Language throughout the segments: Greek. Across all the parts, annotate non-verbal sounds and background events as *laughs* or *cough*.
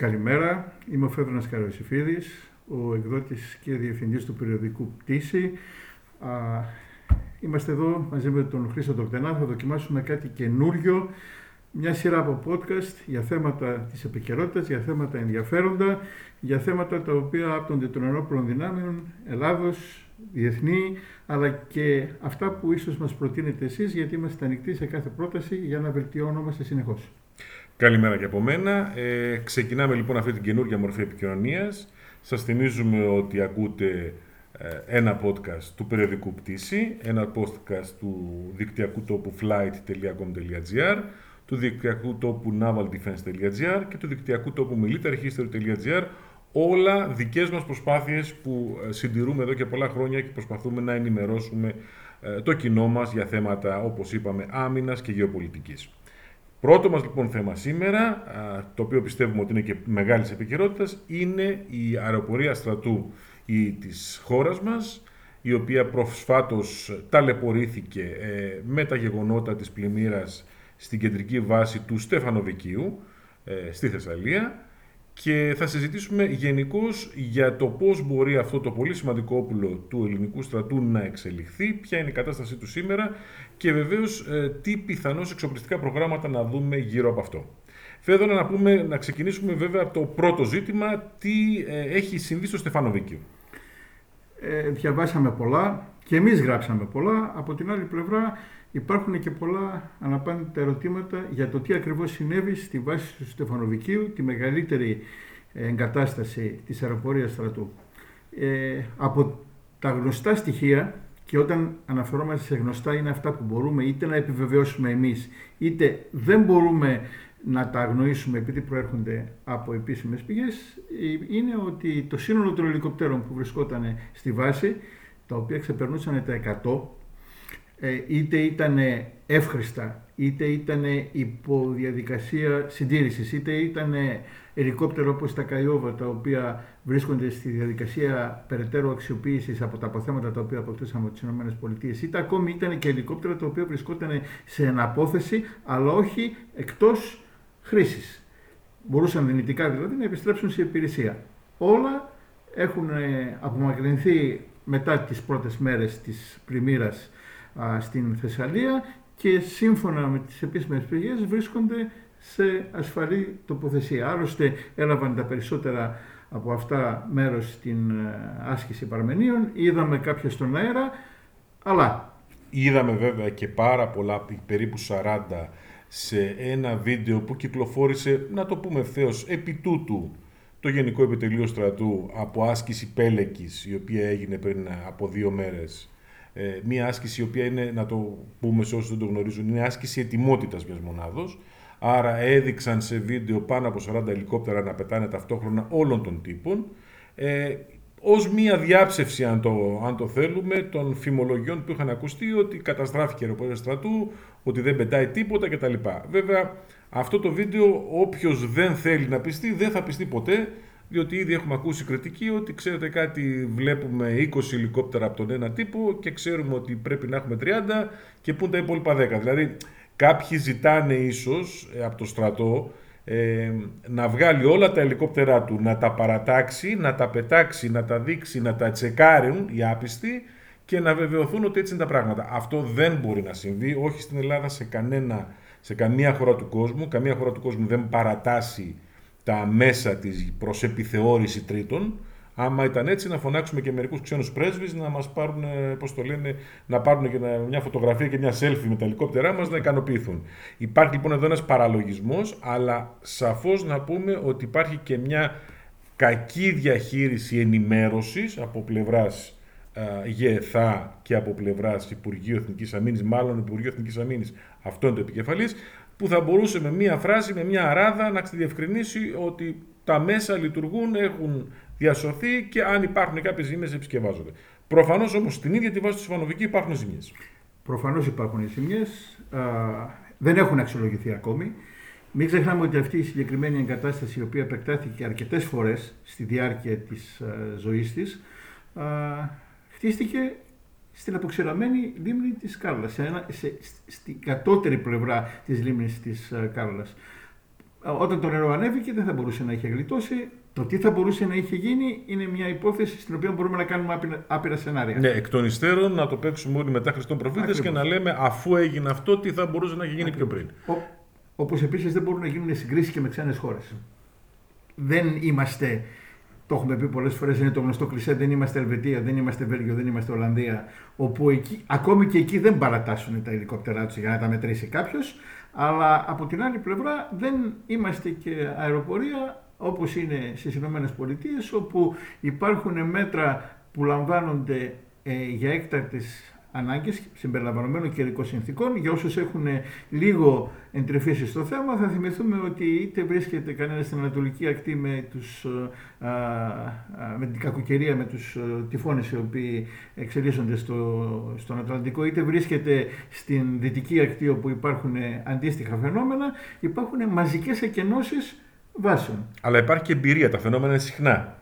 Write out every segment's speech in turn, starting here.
Καλημέρα, είμαι ο Φέδρονας Καροσυφίδης, ο εκδότης και διευθυντής του περιοδικού Πτήση. Είμαστε εδώ μαζί με τον Χρήστο Τοκτενά, θα δοκιμάσουμε κάτι καινούριο, μια σειρά από podcast για θέματα της επικαιρότητας, για θέματα ενδιαφέροντα, για θέματα τα οποία άπτονται των ενόπλων δυνάμεων Ελλάδος, διεθνή, αλλά και αυτά που ίσως μας προτείνετε εσείς, γιατί είμαστε ανοιχτοί σε κάθε πρόταση για να βελτιώνομαστε συνεχώς. Καλημέρα και από μένα. Ε, ξεκινάμε λοιπόν αυτή την καινούργια μορφή επικοινωνίας. Σας θυμίζουμε ότι ακούτε ε, ένα podcast του περιοδικού Πτήση, ένα podcast του δικτυακού τόπου flight.com.gr, του δικτυακού τόπου navaldefense.gr και του δικτυακού τόπου militaryhistory.gr όλα δικές μας προσπάθειες που ε, συντηρούμε εδώ και πολλά χρόνια και προσπαθούμε να ενημερώσουμε ε, το κοινό μας για θέματα, όπως είπαμε, άμυνας και γεωπολιτικής. Πρώτο μας λοιπόν θέμα σήμερα, το οποίο πιστεύουμε ότι είναι και μεγάλης επικαιρότητας, είναι η αεροπορία στρατού της χώρας μας, η οποία προσφάτως ταλαιπωρήθηκε ε, με τα γεγονότα της πλημμύρας στην κεντρική βάση του Στεφανοβικίου στη Θεσσαλία και θα συζητήσουμε γενικώς για το πώς μπορεί αυτό το πολύ σημαντικό όπλο του ελληνικού στρατού να εξελιχθεί, ποια είναι η κατάστασή του σήμερα και βεβαίως ε, τι πιθανώς εξοπλιστικά προγράμματα να δούμε γύρω από αυτό. Θέλω να, πούμε, να ξεκινήσουμε βέβαια από το πρώτο ζήτημα, τι ε, έχει συμβεί στο Στεφανοβίκιο; Ε, διαβάσαμε πολλά και εμείς γράψαμε πολλά. Από την άλλη πλευρά Υπάρχουν και πολλά αναπάντητα ερωτήματα για το τι ακριβώς συνέβη στη βάση του Στεφανοβικίου, τη μεγαλύτερη εγκατάσταση της αεροπορίας στρατού. Ε, από τα γνωστά στοιχεία, και όταν αναφερόμαστε σε γνωστά είναι αυτά που μπορούμε είτε να επιβεβαιώσουμε εμείς, είτε δεν μπορούμε να τα αγνοήσουμε επειδή προέρχονται από επίσημες πηγές, ε, είναι ότι το σύνολο των ελικοπτέρων που βρισκόταν στη βάση, τα οποία ξεπερνούσαν τα 100, ε, είτε ήταν εύχριστα, είτε ήταν υπό διαδικασία συντήρησης, είτε ήταν ελικόπτερο όπως τα Καϊόβα, τα οποία βρίσκονται στη διαδικασία περαιτέρω αξιοποίησης από τα αποθέματα τα οποία αποκτήσαμε από τις ΗΠΑ, είτε ακόμη ήταν και ελικόπτερα τα οποία βρισκόταν σε αναπόθεση, αλλά όχι εκτός χρήσης. Μπορούσαν δυνητικά δηλαδή να επιστρέψουν σε υπηρεσία. Όλα έχουν απομακρυνθεί μετά τις πρώτες μέρες της πλημμύρας στην Θεσσαλία και σύμφωνα με τις επίσημες πηγές βρίσκονται σε ασφαλή τοποθεσία. Άλλωστε έλαβαν τα περισσότερα από αυτά μέρος στην ε, άσκηση Παρμενίων, είδαμε κάποια στον αέρα, αλλά... Είδαμε βέβαια και πάρα πολλά, περίπου 40, σε ένα βίντεο που κυκλοφόρησε, να το πούμε ευθέως, επί τούτου, το Γενικό Επιτελείο Στρατού από άσκηση Πέλεκης, η οποία έγινε πριν από δύο μέρες ε, μία άσκηση η οποία είναι, να το πούμε σε όσους δεν το γνωρίζουν, είναι άσκηση ετοιμότητας μιας μονάδος. Άρα έδειξαν σε βίντεο πάνω από 40 ελικόπτερα να πετάνε ταυτόχρονα όλων των τύπων. Ε, ως μία διάψευση, αν το, αν το θέλουμε, των φημολογιών που είχαν ακουστεί ότι καταστράφηκε η αεροπορία στρατού, ότι δεν πετάει τίποτα κτλ. Βέβαια, αυτό το βίντεο όποιος δεν θέλει να πιστεί, δεν θα πιστεί ποτέ, διότι ήδη έχουμε ακούσει κριτική ότι ξέρετε κάτι βλέπουμε 20 ελικόπτερα από τον ένα τύπο και ξέρουμε ότι πρέπει να έχουμε 30 και πούν τα υπόλοιπα 10. Δηλαδή κάποιοι ζητάνε ίσως ε, από το στρατό ε, να βγάλει όλα τα ελικόπτερά του, να τα παρατάξει, να τα πετάξει, να τα δείξει, να τα τσεκάρουν οι άπιστοι και να βεβαιωθούν ότι έτσι είναι τα πράγματα. Αυτό δεν μπορεί να συμβεί, όχι στην Ελλάδα σε, κανένα, σε καμία χώρα του κόσμου. Καμία χώρα του κόσμου δεν παρατάσει τα μέσα της προς επιθεώρηση τρίτων. Άμα ήταν έτσι, να φωνάξουμε και μερικούς ξένους πρέσβεις να μας πάρουν, πώς το λένε, να πάρουν και μια φωτογραφία και μια selfie με τα ελικόπτερά μας να ικανοποιηθούν. Υπάρχει λοιπόν εδώ ένας παραλογισμός, αλλά σαφώς να πούμε ότι υπάρχει και μια κακή διαχείριση ενημέρωσης από πλευράς ΓΕΘΑ και από πλευράς Υπουργείου Εθνικής Αμήνης, μάλλον Υπουργείου Εθνικής Αμήνης, αυτό είναι το επικεφαλής, που θα μπορούσε με μία φράση, με μία αράδα να διευκρινίσει ότι τα μέσα λειτουργούν, έχουν διασωθεί και αν υπάρχουν κάποιες ζημίες επισκευάζονται. Προφανώς όμως στην ίδια τη βάση του Σφανοβική υπάρχουν ζημιέ. Προφανώς υπάρχουν ζημιέ. Δεν έχουν αξιολογηθεί ακόμη. Μην ξεχνάμε ότι αυτή η συγκεκριμένη εγκατάσταση, η οποία επεκτάθηκε αρκετές φορές στη διάρκεια της ζωής της, χτίστηκε στην αποξηραμένη λίμνη της Κάρλας, σε σε, στην κατώτερη πλευρά της λίμνης της uh, Κάρλας. όταν το νερό ανέβηκε δεν θα μπορούσε να είχε γλιτώσει. Το τι θα μπορούσε να είχε γίνει είναι μια υπόθεση στην οποία μπορούμε να κάνουμε άπειρα, άπειρα σενάρια. Ναι, εκ των υστέρων να το παίξουμε όλοι μετά Χριστόν προφήτες και να λέμε αφού έγινε αυτό, τι θα μπορούσε να έχει γίνει πιο πριν. Όπως επίσης δεν μπορούν να γίνουν συγκρίσεις και με ξένες χώρες. Δεν είμαστε το έχουμε πει πολλές φορές, είναι το γνωστό κλισέ. Δεν είμαστε Ελβετία, δεν είμαστε Βέλγιο, δεν είμαστε Ολλανδία. Όπου εκεί, ακόμη και εκεί δεν παρατάσσουν τα ελικόπτερά τους για να τα μετρήσει κάποιος. Αλλά από την άλλη πλευρά δεν είμαστε και αεροπορία όπως είναι στις Ηνωμένες Πολιτείες, όπου υπάρχουν μέτρα που λαμβάνονται ε, για έκτακτες ανάγκες συμπεριλαμβανομένων καιρικών συνθήκων. Για όσους έχουν λίγο εντρεφήσει στο θέμα, θα θυμηθούμε ότι είτε βρίσκεται κανένας στην Ανατολική Ακτή με, τους, α, με την κακοκαιρία, με τους τυφώνες οι οποίοι εξελίσσονται στο, στον Ατλαντικό, είτε βρίσκεται στην Δυτική Ακτή όπου υπάρχουν αντίστοιχα φαινόμενα, υπάρχουν μαζικές εκενώσεις βάσεων. Αλλά υπάρχει και εμπειρία, τα φαινόμενα είναι συχνά.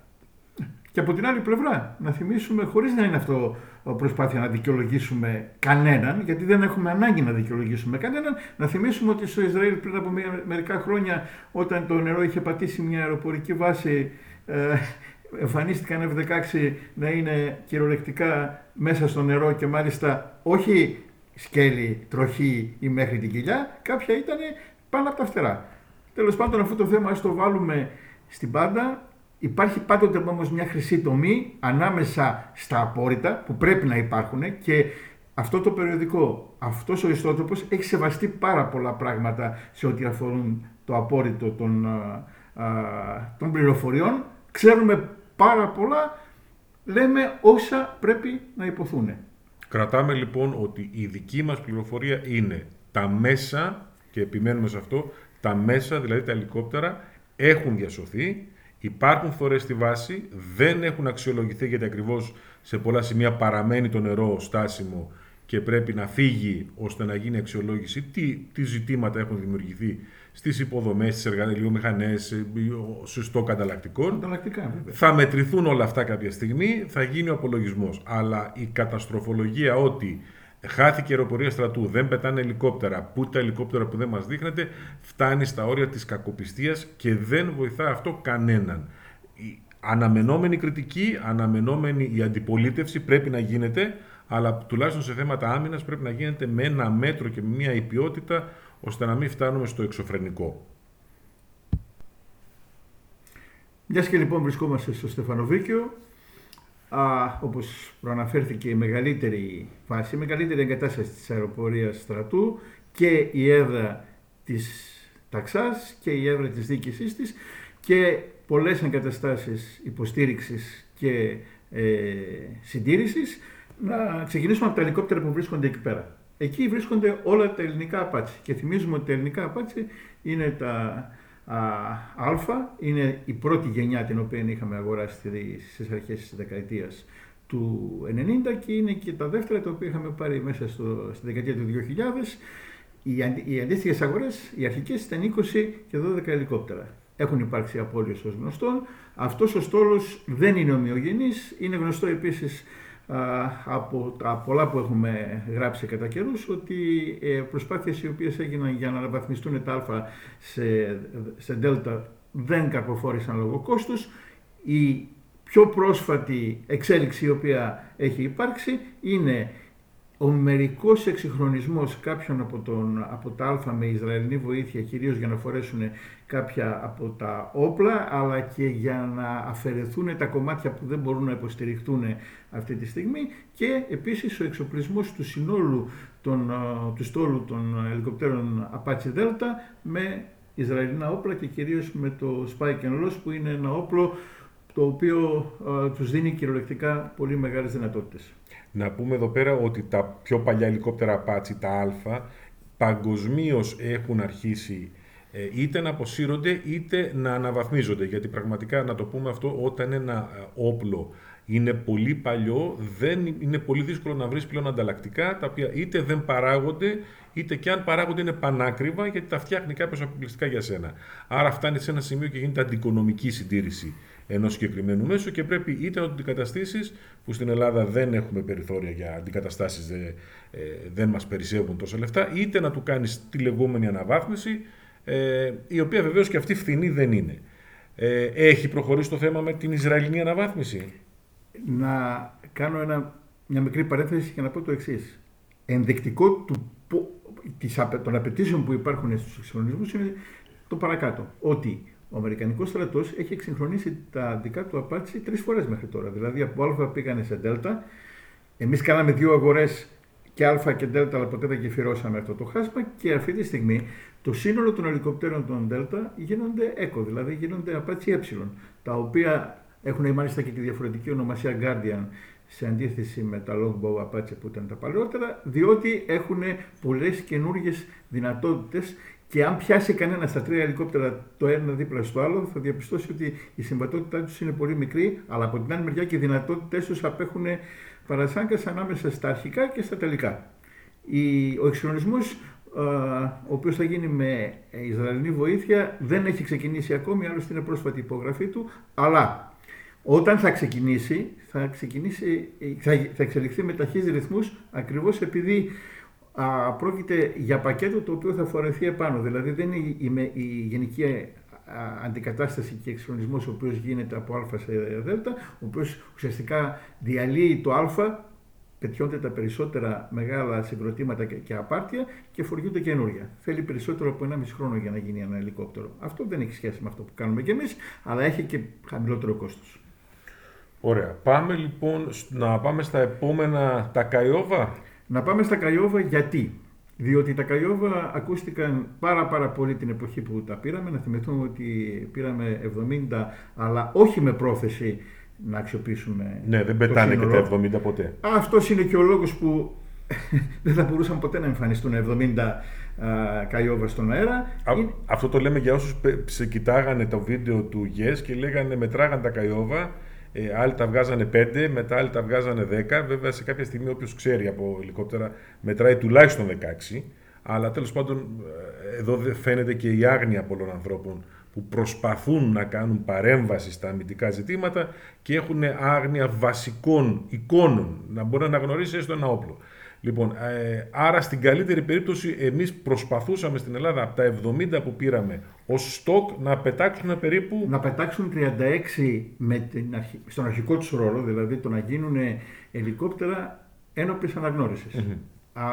Και από την άλλη πλευρά, να θυμίσουμε, χωρίς να είναι αυτό προσπάθεια να δικαιολογήσουμε κανέναν, γιατί δεν έχουμε ανάγκη να δικαιολογήσουμε κανέναν, να θυμίσουμε ότι στο Ισραήλ πριν από μερικά χρόνια, όταν το νερό είχε πατήσει μια αεροπορική βάση, ε, εμφανίστηκαν F-16 να είναι κυριολεκτικά μέσα στο νερό και μάλιστα όχι σκέλη, τροχή ή μέχρι την κοιλιά, κάποια ήταν πάνω από τα φτερά. Τέλος πάντων αυτό το θέμα ας το βάλουμε στην πάντα, Υπάρχει πάντοτε όμως μια χρυσή τομή ανάμεσα στα απόρριτα που πρέπει να υπάρχουν και αυτό το περιοδικό, αυτός ο ιστότοπος έχει σεβαστεί πάρα πολλά πράγματα σε ό,τι αφορούν το απόρριτο των, των πληροφοριών. Ξέρουμε πάρα πολλά, λέμε όσα πρέπει να υποθούν. Κρατάμε λοιπόν ότι η δική μας πληροφορία είναι τα μέσα, και επιμένουμε σε αυτό, τα μέσα, δηλαδή τα ελικόπτερα, έχουν διασωθεί, Υπάρχουν φορές στη βάση, δεν έχουν αξιολογηθεί γιατί ακριβώς σε πολλά σημεία παραμένει το νερό στάσιμο και πρέπει να φύγει ώστε να γίνει αξιολόγηση τι, τι ζητήματα έχουν δημιουργηθεί στις υποδομές, στις εργαλειομηχανές, στο στόκ ανταλλακτικών. Θα μετρηθούν όλα αυτά κάποια στιγμή, θα γίνει ο απολογισμός. Αλλά η καταστροφολογία ότι Χάθηκε η αεροπορία στρατού, δεν πετάνε ελικόπτερα. Πού τα ελικόπτερα που δεν μας δείχνετε, φτάνει στα όρια της κακοπιστίας και δεν βοηθά αυτό κανέναν. Η αναμενόμενη κριτική, αναμενόμενη η αντιπολίτευση πρέπει να γίνεται, αλλά τουλάχιστον σε θέματα άμυνας πρέπει να γίνεται με ένα μέτρο και με μια υπιότητα, ώστε να μην φτάνουμε στο εξωφρενικό. Μιας και λοιπόν βρισκόμαστε στο Στεφανοβίκιο, α, όπως προαναφέρθηκε η μεγαλύτερη φάση, η μεγαλύτερη εγκατάσταση της αεροπορίας στρατού και η έδρα της ταξάς και η έδρα της διοίκησής της και πολλές εγκαταστάσεις υποστήριξης και ε, συντήρησης. Να ξεκινήσουμε από τα ελικόπτερα που βρίσκονται εκεί πέρα. Εκεί βρίσκονται όλα τα ελληνικά απάτσι και θυμίζουμε ότι τα ελληνικά απάτσι είναι τα Α είναι η πρώτη γενιά την οποία είχαμε αγοράσει στις αρχές της δεκαετίας του 90 και είναι και τα δεύτερα τα οποία είχαμε πάρει μέσα στο, στη δεκαετία του 2000. Οι, αντι, οι αντίστοιχες αγορές, οι αρχικές ήταν 20 και 12 ελικόπτερα. Έχουν υπάρξει απώλειες ως γνωστόν. Αυτός ο στόλος δεν είναι ομοιογενής. Είναι γνωστό επίσης από τα πολλά που έχουμε γράψει κατά καιρούς ότι ε, προσπάθειες οι οποίες έγιναν για να αναβαθμιστούν τα α σε, σε δέλτα δεν καρποφόρησαν λόγω κόστους. Η πιο πρόσφατη εξέλιξη η οποία έχει υπάρξει είναι ο μερικός εξυγχρονισμός κάποιων από, τον, από τα Α με Ισραηλινή βοήθεια, κυρίως για να φορέσουν κάποια από τα όπλα, αλλά και για να αφαιρεθούν τα κομμάτια που δεν μπορούν να υποστηριχτούν αυτή τη στιγμή και επίσης ο εξοπλισμός του συνόλου των, του στόλου των ελικοπτέρων Apache Delta με Ισραηλινά όπλα και κυρίως με το Spike and Loss που είναι ένα όπλο το οποίο α, τους δίνει κυριολεκτικά πολύ μεγάλες δυνατότητες. Να πούμε εδώ πέρα ότι τα πιο παλιά ελικόπτερα Apache, τα Α, παγκοσμίως έχουν αρχίσει ε, είτε να αποσύρονται είτε να αναβαθμίζονται. Γιατί πραγματικά, να το πούμε αυτό, όταν ένα ε, όπλο είναι πολύ παλιό, δεν, είναι πολύ δύσκολο να βρεις πλέον ανταλλακτικά, τα οποία είτε δεν παράγονται, είτε και αν παράγονται είναι πανάκριβα, γιατί τα φτιάχνει κάποιος αποκλειστικά για σένα. Άρα φτάνεις σε ένα σημείο και γίνεται αντικονομική συντήρηση ενός συγκεκριμένου μέσου και πρέπει είτε να το αντικαταστήσεις, που στην Ελλάδα δεν έχουμε περιθώρια για αντικαταστάσεις, δεν, ε, δεν μας περισσεύουν τόσα λεφτά, είτε να του κάνεις τη λεγόμενη αναβάθμιση, ε, η οποία βεβαίως και αυτή φθηνή δεν είναι. Ε, έχει προχωρήσει το θέμα με την Ισραηλινή αναβάθμιση; Να κάνω ένα, μια μικρή παρένθεση και να πω το εξής. Ενδεικτικό του, της, των απαιτήσεων που υπάρχουν στους εξυγχρονισμούς είναι το παρακάτω. Ότι ο Αμερικανικός στρατός έχει εξυγχρονίσει τα δικά του απάτσι τρεις φορές μέχρι τώρα. Δηλαδή από Α πήγανε σε Δ. Εμείς κάναμε δύο αγορές και Α και Δ, αλλά ποτέ δεν γεφυρώσαμε αυτό το χάσμα. Και αυτή τη στιγμή το σύνολο των ελικοπτέρων των Δέλτα γίνονται ΕΚΟ, δηλαδή γίνονται απάτσι Ε, τα οποία έχουν μάλιστα και τη διαφορετική ονομασία Guardian σε αντίθεση με τα Longbow Apache που ήταν τα παλαιότερα, διότι έχουν πολλές καινούργιες δυνατότητες και αν πιάσει κανένας στα τρία ελικόπτερα το ένα δίπλα στο άλλο, θα διαπιστώσει ότι η συμβατότητά τους είναι πολύ μικρή, αλλά από την άλλη μεριά και οι δυνατότητές τους απέχουν παρασάγκας ανάμεσα στα αρχικά και στα τελικά. Ο εξυγχρονισμός, ο οποίος θα γίνει με Ισραηλινή βοήθεια, δεν έχει ξεκινήσει ακόμη, άλλωστε είναι πρόσφατη υπογραφή του, αλλά όταν θα ξεκινήσει, θα, ξεκινήσει, θα, θα εξελιχθεί με ταχύς ρυθμούς, ακριβώς επειδή α, πρόκειται για πακέτο το οποίο θα φορεθεί επάνω. Δηλαδή δεν είναι η, η, γενική α, αντικατάσταση και εξυγχρονισμός ο οποίος γίνεται από α σε δ, ο οποίος ουσιαστικά διαλύει το α, πετιώνται τα περισσότερα μεγάλα συγκροτήματα και, και απάρτια και φοριούνται καινούργια. Θέλει περισσότερο από 1,5 χρόνο για να γίνει ένα ελικόπτερο. Αυτό δεν έχει σχέση με αυτό που κάνουμε κι εμείς, αλλά έχει και χαμηλότερο κόστος. Ωραία. Πάμε λοιπόν να πάμε στα επόμενα τα Καϊόβα. Να πάμε στα Καϊόβα γιατί; Διότι τα Καϊόβα ακούστηκαν πάρα πάρα πολύ την εποχή που τα πήραμε. Να θυμηθούμε ότι πήραμε 70, αλλά όχι με πρόθεση να αξιοποιήσουμε. Ναι, δεν πετάνε και τα 70 ποτέ. Αυτός είναι και ο λόγος που *laughs* δεν θα μπορούσαν ποτέ να εμφανιστούν 70 Καϊόβα στον αέρα. Αυτό το λέμε για όσους κοιτάγανε το βίντεο του Yes και λέγανε μετράγαν τα Καϊόβα ε, άλλοι τα βγάζανε 5, μετά άλλοι τα βγάζανε 10. Βέβαια, σε κάποια στιγμή, όποιος ξέρει από ελικόπτερα, μετράει τουλάχιστον 16. Αλλά τέλος πάντων, ε, εδώ φαίνεται και η άγνοια πολλών ανθρώπων που προσπαθούν να κάνουν παρέμβαση στα αμυντικά ζητήματα και έχουν άγνοια βασικών εικόνων, να μπορεί να αναγνωρίσει έστω ένα όπλο. Λοιπόν, ε, άρα στην καλύτερη περίπτωση εμείς προσπαθούσαμε στην Ελλάδα από τα 70 που πήραμε ως στόκ να πετάξουν περίπου... Να πετάξουν 36 με την αρχι... στον αρχικό τους ρόλο, δηλαδή το να γίνουν ελικόπτερα ένοπλης αναγνώρισης. Α,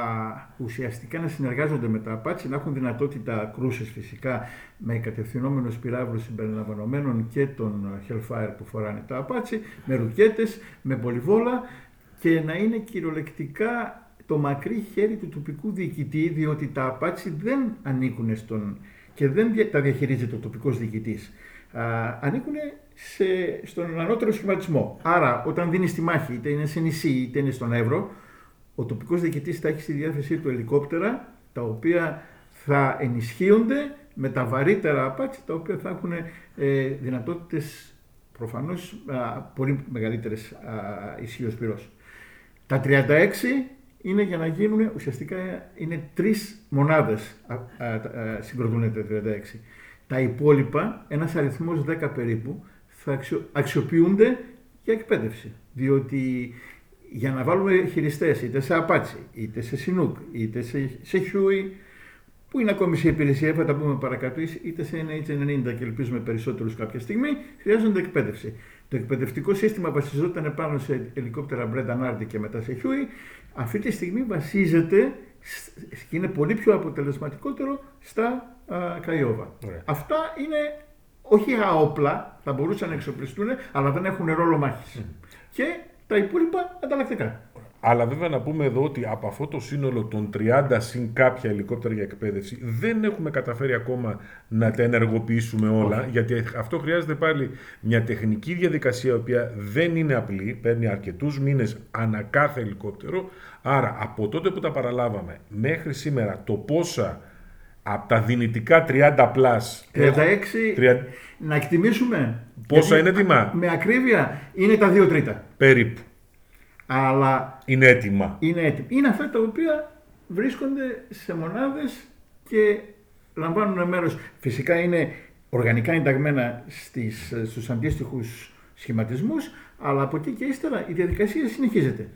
ουσιαστικά να συνεργάζονται με τα απάτσι, να έχουν δυνατότητα κρούσες φυσικά με κατευθυνόμενους πυράβλους συμπεριλαμβανομένων και των Hellfire που φοράνε τα απάτσι, με ρουκέτες, με πολυβόλα και να είναι κυριολεκτικά το μακρύ χέρι του τοπικού διοικητή, διότι τα απάτσι δεν ανήκουν στον και δεν τα διαχειρίζεται ο τοπικός διοικητής. Ανήκουν σε, στον ανώτερο σχηματισμό. Άρα, όταν δίνεις τη μάχη, είτε είναι σε νησί είτε είναι στον Εύρο, ο τοπικός διοικητής θα έχει στη διάθεσή του ελικόπτερα τα οποία θα ενισχύονται με τα βαρύτερα απάτσι, τα οποία θα έχουν ε, δυνατότητες προφανώς πολύ μεγαλύτερες ισχύως πυρός. Τα 36 είναι για να γίνουν, ουσιαστικά είναι τρεις μονάδες συγκροτούν τα 36. Τα υπόλοιπα, ένας αριθμός 10 περίπου, θα αξιοποιούνται για εκπαίδευση. Διότι για να βάλουμε χειριστές είτε σε Apache, είτε σε Chinook, είτε σε, σε Huey, που είναι ακόμη σε υπηρεσία, θα τα πούμε παρακάτω, είτε σε NH90 και ελπίζουμε περισσότερους κάποια στιγμή, χρειάζονται εκπαίδευση. Το εκπαιδευτικό σύστημα βασιζόταν πάνω σε ελικόπτερα Breda Nardi και μετά σε Huey. Αυτή τη στιγμή βασίζεται και είναι πολύ πιο αποτελεσματικότερο στα Καϊόβα. Αυτά είναι όχι αόπλα, θα μπορούσαν να εξοπλιστούν, αλλά δεν έχουν ρόλο μάχης. Και τα υπόλοιπα ανταλλακτικά. Αλλά βέβαια να πούμε εδώ ότι από αυτό το σύνολο των 30 συν κάποια ελικόπτερα για εκπαίδευση δεν έχουμε καταφέρει ακόμα να τα ενεργοποιήσουμε όλα. Γιατί αυτό χρειάζεται πάλι μια τεχνική διαδικασία η οποία δεν είναι απλή, παίρνει αρκετούς μήνες ανά κάθε ελικόπτερο. Άρα από τότε που τα παραλάβαμε μέχρι σήμερα το πόσα από τα δυνητικά 30 πλάς 36, 30... να εκτιμήσουμε πόσα είναι έτοιμα. Με ακρίβεια είναι τα 2 τρίτα. Περίπου. Αλλά είναι έτοιμα. Είναι έτοιμα. Είναι αυτά τα οποία βρίσκονται σε μονάδες και λαμβάνουν μέρος. Φυσικά είναι οργανικά ενταγμένα στις, στους αντίστοιχους σχηματισμούς, αλλά από εκεί και ύστερα η διαδικασία συνεχίζεται.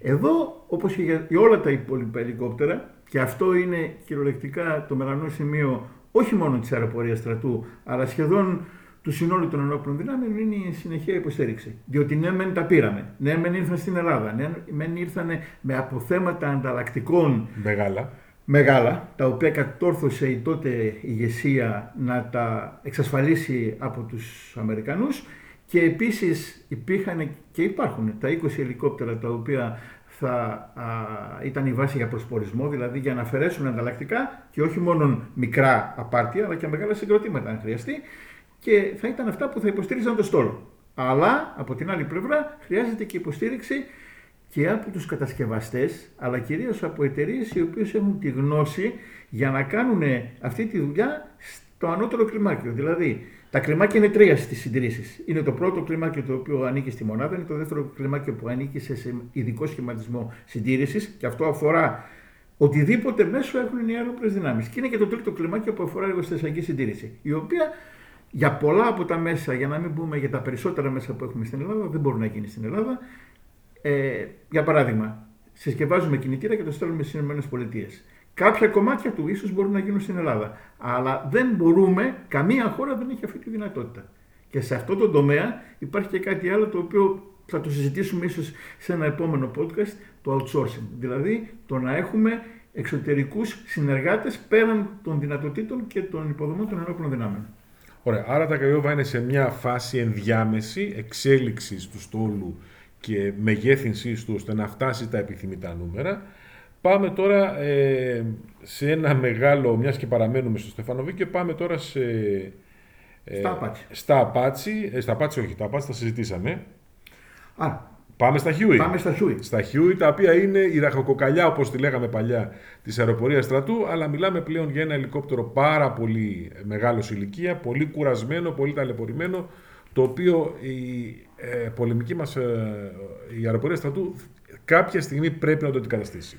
Εδώ, όπως και για όλα τα υπόλοιπα ελικόπτερα, και αυτό είναι κυριολεκτικά το μελανό σημείο όχι μόνο της αεροπορίας στρατού, αλλά σχεδόν του συνόλου των ενόπλων δυνάμεων είναι η συνεχεία υποστήριξη. Διότι ναι, μεν τα πήραμε. Ναι, μεν ήρθαν στην Ελλάδα. Ναι, μεν ήρθαν με αποθέματα ανταλλακτικών. Μεγάλα. Μεγάλα, τα οποία κατόρθωσε η τότε ηγεσία να τα εξασφαλίσει από τους Αμερικανούς και επίσης υπήρχαν και υπάρχουν τα 20 ελικόπτερα τα οποία θα α, ήταν η βάση για προσπορισμό, δηλαδή για να αφαιρέσουν ανταλλακτικά και όχι μόνο μικρά απάρτια, αλλά και μεγάλα συγκροτήματα αν χρειαστεί και θα ήταν αυτά που θα υποστήριζαν το στόλο. Αλλά από την άλλη πλευρά χρειάζεται και υποστήριξη και από τους κατασκευαστές, αλλά κυρίως από εταιρείες οι οποίες έχουν τη γνώση για να κάνουν αυτή τη δουλειά στο ανώτερο κλιμάκιο. Δηλαδή, τα κλιμάκια είναι τρία στις συντηρήσεις. Είναι το πρώτο κλιμάκιο το οποίο ανήκει στη μονάδα, είναι το δεύτερο κλιμάκιο που ανήκει σε ειδικό σχηματισμό συντήρησης και αυτό αφορά οτιδήποτε μέσο έχουν οι αεροπλές δυνάμεις. Και είναι και το τρίτο κλιμάκιο που αφορά εργοστασιακή συντήρηση, η οποία για πολλά από τα μέσα, για να μην πούμε για τα περισσότερα μέσα που έχουμε στην Ελλάδα, δεν μπορούν να γίνει στην Ελλάδα. Ε, για παράδειγμα, συσκευάζουμε κινητήρα και το στέλνουμε στις ΗΠΑ. Κάποια κομμάτια του ίσως μπορούν να γίνουν στην Ελλάδα. Αλλά δεν μπορούμε, καμία χώρα δεν έχει αυτή τη δυνατότητα. Και σε αυτό το τομέα υπάρχει και κάτι άλλο το οποίο θα το συζητήσουμε ίσως σε ένα επόμενο podcast, το outsourcing. Δηλαδή το να έχουμε εξωτερικούς συνεργάτες πέραν των δυνατοτήτων και των υποδομών των ενόπλων δυνάμεων. Ωραία, άρα τα Καϊόβα είναι σε μια φάση ενδιάμεση εξέλιξης του στόλου και μεγέθυνσής του ώστε να φτάσει τα επιθυμητά νούμερα. Πάμε τώρα ε, σε ένα μεγάλο, μιας και παραμένουμε στο Στεφανοβίκιο, πάμε τώρα σε... Ε, στα Apache. Στα Apache, ε, στα Apache όχι, τα Apache τα συζητήσαμε. Α, Πάμε στα Χιούι. Πάμε στα Χιούι. Στα Χιούι, τα οποία είναι η ραχοκοκαλιά, όπως τη λέγαμε παλιά, της αεροπορίας στρατού, αλλά μιλάμε πλέον για ένα ελικόπτερο πάρα πολύ μεγάλης ηλικίας, πολύ κουρασμένο, πολύ ταλαιπωρημένο, το οποίο η ε, πολεμική μας ε, η αεροπορία στρατού κάποια στιγμή πρέπει να το αντικαταστήσει.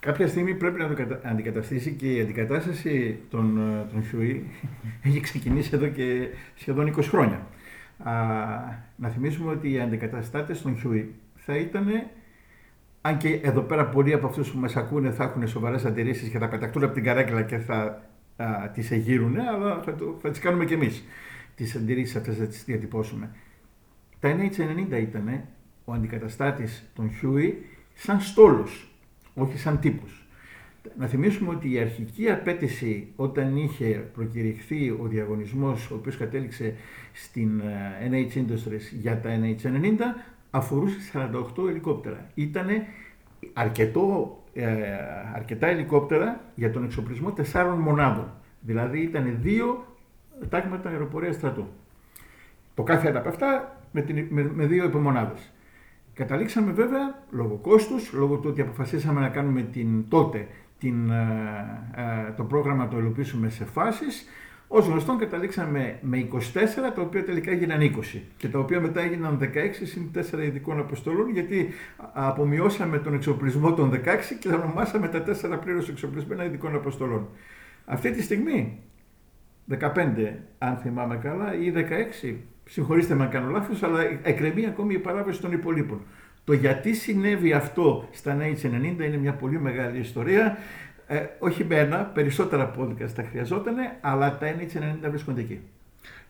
Κάποια στιγμή πρέπει να το αντικαταστήσει και η αντικατάσταση των, ε, των Χιούι *laughs* έχει ξεκινήσει εδώ και σχεδόν 20 χρόνια. Α, να θυμίσουμε ότι οι αντικαταστάτες των Χιούι θα ήταν, αν και εδώ πέρα πολλοί από αυτούς που μας ακούνε θα έχουν σοβαρές αντιρρήσεις και θα πεταχτούν από την καρέκλα και θα α, τις εγείρουν, αλλά θα, το, θα τις κάνουμε κι εμείς τις αντιρρήσεις αυτές θα τις διατυπώσουμε. Τα NH90 ήταν ο αντικαταστάτης των Χιούι σαν στόλος, όχι σαν τύπος. Να θυμίσουμε ότι η αρχική απέτηση όταν είχε προκηρυχθεί ο διαγωνισμός ο οποίος κατέληξε στην ε, NH Industries για τα NH90 αφορούσε 48 ελικόπτερα. Ήταν αρκετό, ε, αρκετά ελικόπτερα για τον εξοπλισμό τεσσάρων μονάδων. Δηλαδή ήταν δύο τάγματα αεροπορίας στρατού. Το κάθε ένα από αυτά με, την, με, με δύο υπομονάδες. Καταλήξαμε βέβαια λόγω κόστους, λόγω του ότι αποφασίσαμε να κάνουμε την τότε την, ε, ε, το πρόγραμμα το υλοποιήσουμε σε φάσεις. Ω γνωστόν καταλήξαμε με 24, τα οποία τελικά έγιναν 20 και τα οποία μετά έγιναν 16 συν 4 ειδικών αποστολών γιατί απομειώσαμε τον εξοπλισμό των 16 και θα ονομάσαμε τα 4 πλήρως εξοπλισμένα ειδικών αποστολών. Αυτή τη στιγμή 15 αν θυμάμαι καλά ή 16, συγχωρήστε με αν κάνω λάθος, αλλά εκκρεμεί ακόμη η παράβαση των υπολείπων. Το γιατί συνέβη αυτό στα NH90 είναι μια πολύ μεγάλη ιστορία. Ε, όχι με ένα, περισσότερα podcast θα χρειαζόταν, αλλά τα NH90 βρίσκονται εκεί.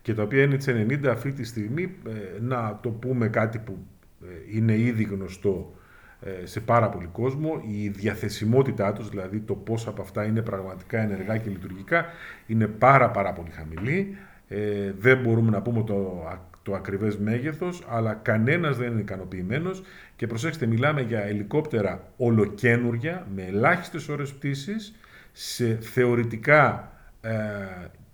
Και τα οποία NH90 αυτή τη στιγμή, ε, να το πούμε κάτι που ε, είναι ήδη γνωστό ε, σε πάρα πολύ κόσμο, η διαθεσιμότητά τους, δηλαδή το πώς από αυτά είναι πραγματικά ενεργά και λειτουργικά, είναι πάρα πάρα πολύ χαμηλή. Ε, δεν μπορούμε να πούμε το το ακριβές μέγεθος, αλλά κανένας δεν είναι ικανοποιημένος και προσέξτε, μιλάμε για ελικόπτερα ολοκένουργια, με ελάχιστες ώρες πτήσης, σε θεωρητικά ε,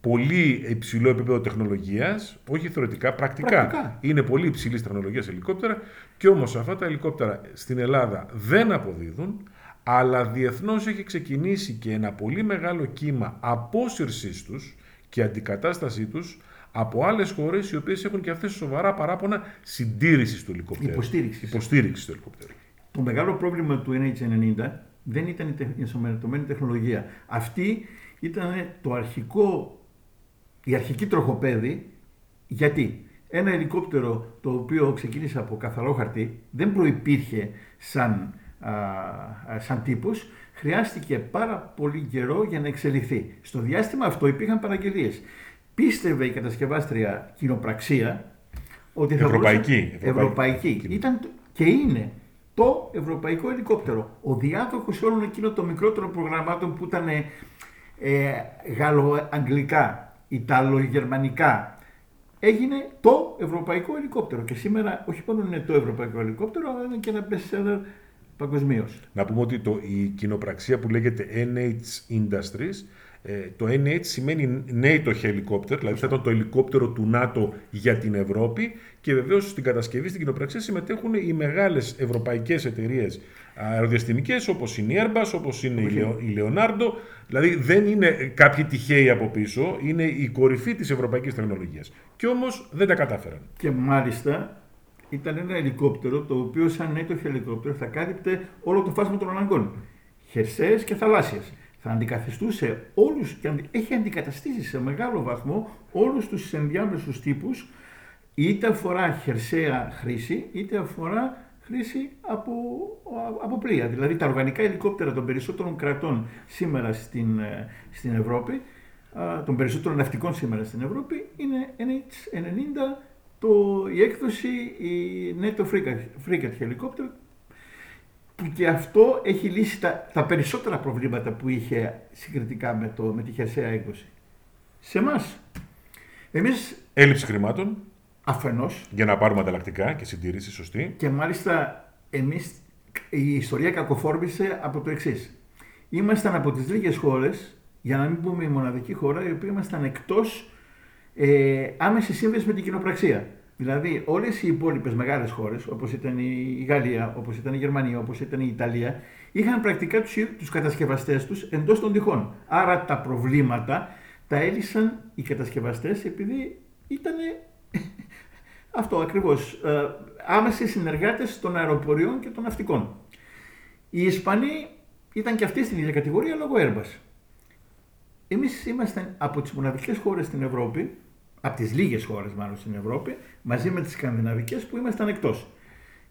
πολύ υψηλό επίπεδο τεχνολογίας, όχι θεωρητικά, πρακτικά. Είναι πολύ υψηλής τεχνολογίας ελικόπτερα και όμως αυτά τα ελικόπτερα στην Ελλάδα δεν αποδίδουν, αλλά διεθνώς έχει ξεκινήσει και ένα πολύ μεγάλο κύμα απόσυρσής τους και αντικατάστασή τους από άλλες χώρες οι οποίες έχουν και αυτές σοβαρά παράπονα συντήρησης του ελικόπτερου. Υποστήριξης. Υποστήριξης του ελικόπτερου. Το μεγάλο πρόβλημα του NH90 δεν ήταν η ενσωματωμένη τεχνολογία. Αυτή ήταν το αρχικό, η αρχική τροχοπέδη. Γιατί; Ένα ελικόπτερο το οποίο ξεκίνησε από καθαρό χαρτί δεν προϋπήρχε σαν, α, σαν τύπος, χρειάστηκε πάρα πολύ καιρό για να εξελιχθεί. Στο διάστημα αυτό υπήρχαν παραγγελίες. Πίστευε η κατασκευάστρια κοινοπραξία ότι θα Ευρωπαϊκή. μπορούσε- Ευρωπαϊκή. Ήταν και είναι το ευρωπαϊκό ελικόπτερο. Ο διάδοχος όλων εκείνων των μικρότερων προγραμμάτων που ήταν ε, γαλλο-αγγλικά, ιταλο-γερμανικά, έγινε το ευρωπαϊκό ελικόπτερο. Και σήμερα όχι μόνο είναι το ευρωπαϊκό ελικόπτερο, αλλά είναι και ένα best seller παγκοσμίως. Να πούμε ότι το, η κοινοπραξία που λέγεται NH Industries, ε, το NH σημαίνει NATO Helicopter, δηλαδή θα ήταν το ελικόπτερο του ΝΑΤΟ για την Ευρώπη και βεβαίως στην κατασκευή, στην κοινοπραξία συμμετέχουν οι μεγάλες ευρωπαϊκές εταιρείες αεροδιαστημικές όπως είναι η Airbus, όπως είναι η, Leo- η Leonardo, δηλαδή δεν είναι κάποιοι τυχαίοι από πίσω, είναι η κορυφή της ευρωπαϊκής τεχνολογίας. Και όμως δεν τα κατάφεραν. Και μάλιστα ήταν ένα ελικόπτερο το οποίο σαν έτοχο ελικόπτερο θα κάλυπτε όλο το φάσμα των αναγκών. Χερσαίες και θαλάσσιες. Θα αντικαθιστούσε όλους και αντι- έχει αντικαταστήσει σε μεγάλο βαθμό όλους τους ενδιάμεσους τύπους είτε αφορά χερσαία χρήση είτε αφορά χρήση από, από πλοία. Δηλαδή τα οργανικά ελικόπτερα των περισσότερων κρατών σήμερα στην, ε, στην Ευρώπη, α, των περισσότερων ναυτικών σήμερα στην Ευρώπη, είναι NH90, το, η έκδοση, η NATO Frigate, Frigate Helicopter, που και αυτό έχει λύσει τα, τα περισσότερα προβλήματα που είχε συγκριτικά με, το, με τη χερσαία έκδοση. Σε εμάς, εμείς Έλλειψη χρημάτων αφενός για να πάρουμε ανταλλακτικά και συντήρηση σωστή. Και μάλιστα εμείς, η ιστορία κακοφόρμησε από το εξής. Ήμασταν από τις λίγες χώρες, για να μην πούμε η μοναδική χώρα, η οποία ήμασταν εκτός ε, άμεσης σύνδεση με την κοινοπραξία. Δηλαδή όλες οι υπόλοιπες μεγάλες χώρες, όπως ήταν η Γαλλία, όπως ήταν η Γερμανία, όπως ήταν η Ιταλία, είχαν πρακτικά τους, ίδιους- τους κατασκευαστές τους εντός των τυχών. Άρα τα προβλήματα τα έλυσαν οι κατασκευαστές επειδή ήταν *laughs* αυτό ακριβώς. Ε, άμεσοι συνεργάτες των αεροποριών και των ναυτικών. Οι Ισπανοί ήταν και αυτοί στην ίδια κατηγορία λόγω Airbus. Εμείς ήμασταν από τις μοναδικές χώρες στην Ευρώπη, από τις λίγες χώρες μάλλον στην Ευρώπη, μαζί με τις σκανδιναβικές που ήμασταν εκτός.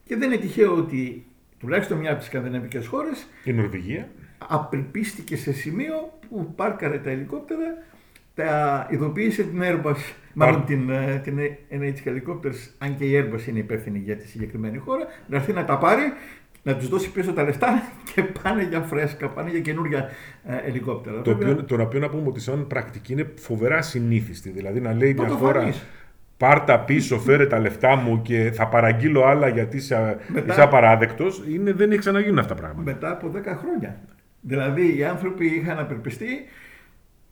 Και δεν είναι τυχαίο ότι τουλάχιστον μια από τις σκανδιναβικές χώρες Η Νορβηγία. απελπίστηκε σε σημείο που πάρκαρε τα ελικόπτερα, τα ειδοποίησε την Airbus, μάλλον την, ε, την NH Helicopters, αν και η Airbus είναι υπεύθυνη για τη συγκεκριμένη χώρα, να έρθει να τα πάρει, να τους δώσει πίσω τα λεφτά *laughs* και πάνε για φρέσκα, πάνε για καινούργια ε, ελικόπτερα. Το Βέβαια, οποίο, τον οποίο να πούμε ότι σαν πρακτική είναι φοβερά συνήθιστη. Δηλαδή να λέει μια Πρωτοφανής. χώρα πάρ τα πίσω, φέρε τα λεφτά μου και θα παραγγείλω άλλα γιατί είσαι, Μετά- είσαι απαράδεκτος, είναι, δεν έχει ξαναγίνει αυτά τα πράγματα. μετά από 10 χρόνια. Δηλαδή οι άνθρωποι είχαν απελπιστεί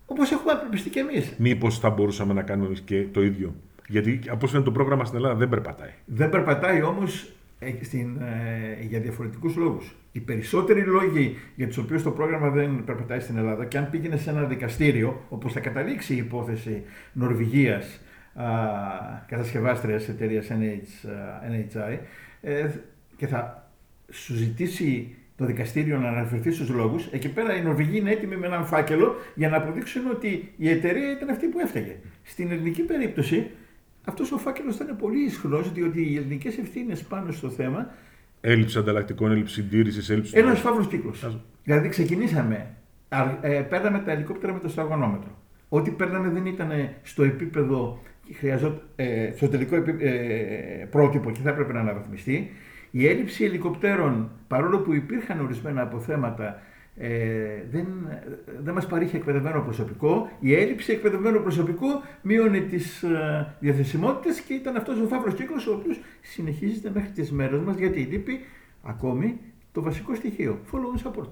όπως έχουμε απελπιστεί και εμείς. Μήπως θα μπορούσαμε να κάνουμε εμείς και το ίδιο. Γιατί από όσο είναι το πρόγραμμα στην Ελλάδα δεν περπατάει. Δεν περπατάει όμως ε, στην, ε, για διαφορετικούς λόγους. Οι περισσότεροι λόγοι για τους οποίους το πρόγραμμα δεν περπατάει στην Ελλάδα και αν πήγαινε σε ένα δικαστήριο, όπως θα καταλήξει η υπόθεση Νορβηγίας α, κατασκευάστριας εταιρείας NH, α, NHI ε, και θα σου ζητήσει το δικαστήριο να αναφερθεί στους λόγους, εκεί πέρα οι Νορβηγοί είναι έτοιμοι με έναν φάκελο για να αποδείξουν ότι η εταιρεία ήταν αυτή που έφταιγε. Στην ελληνική περίπτωση αυτός ο φάκελος ήταν πολύ ισχυρός διότι οι ελληνικές ευθύνες πάνω στο θέμα Έλλειψη ανταλλακτικών, έλλειψη συντήρησης, έλλειψη. ένας φαύλος κύκλος. Δηλαδή ξεκινήσαμε, α- ε, παίρναμε τα ελικόπτερα με το σταγονόμετρο. Ό,τι παίρναμε δεν ήταν στο επίπεδο, χρειαζόταν, ε, στο τελικό επί- ε, πρότυπο και θα έπρεπε να αναβαθμιστεί. Η έλλειψη ελικοπτέρων, παρόλο που υπήρχαν ορισμένα αποθέματα, ε, δεν, δεν μας παρήχε εκπαιδευμένο προσωπικό. Η έλλειψη εκπαιδευμένου προσωπικού μείωνε τις ε, διαθεσιμότητες και ήταν αυτός ο φαύλος κύκλος ο οποίος συνεχίζεται μέχρι τις μέρες μας γιατί λείπει ακόμη το βασικό στοιχείο, follow and support,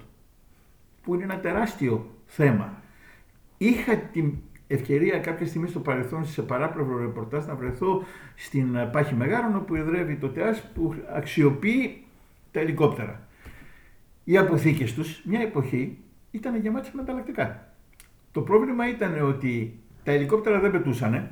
που είναι ένα τεράστιο θέμα. Είχα την ευκαιρία κάποια στιγμή στο παρελθόν σε παράπλευρο ρεπορτάζ να βρεθώ στην ε, Πάχη Μεγάρων όπου εδρεύει το ΤΕΑΣ που αξιοποιεί τα ελικόπτερα. Οι αποθήκες τους μια εποχή ήταν γεμάτες με ανταλλακτικά. Το πρόβλημα ήταν ότι τα ελικόπτερα δεν πετούσανε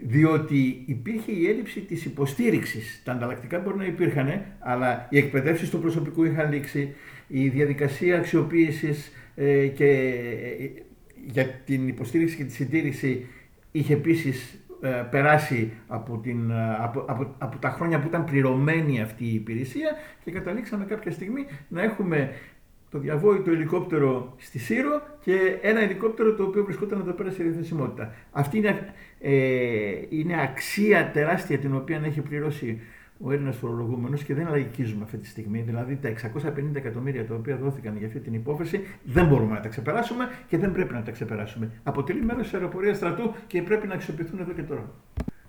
διότι υπήρχε η έλλειψη της υποστήριξης. Τα ανταλλακτικά μπορεί να υπήρχαν, αλλά οι εκπαιδεύσεις του προσωπικού είχαν λήξει, η διαδικασία αξιοποίησης ε, και ε, για την υποστήριξη και τη συντήρηση είχε επίσης ε, περάσει από, την, ε, από, από, από τα χρόνια που ήταν πληρωμένη αυτή η υπηρεσία και καταλήξαμε κάποια στιγμή να έχουμε το διαβόητο ελικόπτερο στη Σύρο και ένα ελικόπτερο το οποίο βρισκόταν εδώ πέρα σε διαθεσιμότητα. Αυτή είναι, ε, είναι αξία τεράστια την οποία έχει πληρώσει ο Έλληνας φορολογούμενος και δεν λαϊκίζουμε αυτή τη στιγμή. Δηλαδή τα 650 εκατομμύρια τα οποία δόθηκαν για αυτή την υπόθεση δεν μπορούμε να τα ξεπεράσουμε και δεν πρέπει να τα ξεπεράσουμε. Αποτελεί μέρος της αεροπορίας στρατού και πρέπει να αξιοποιηθούν εδώ και τώρα.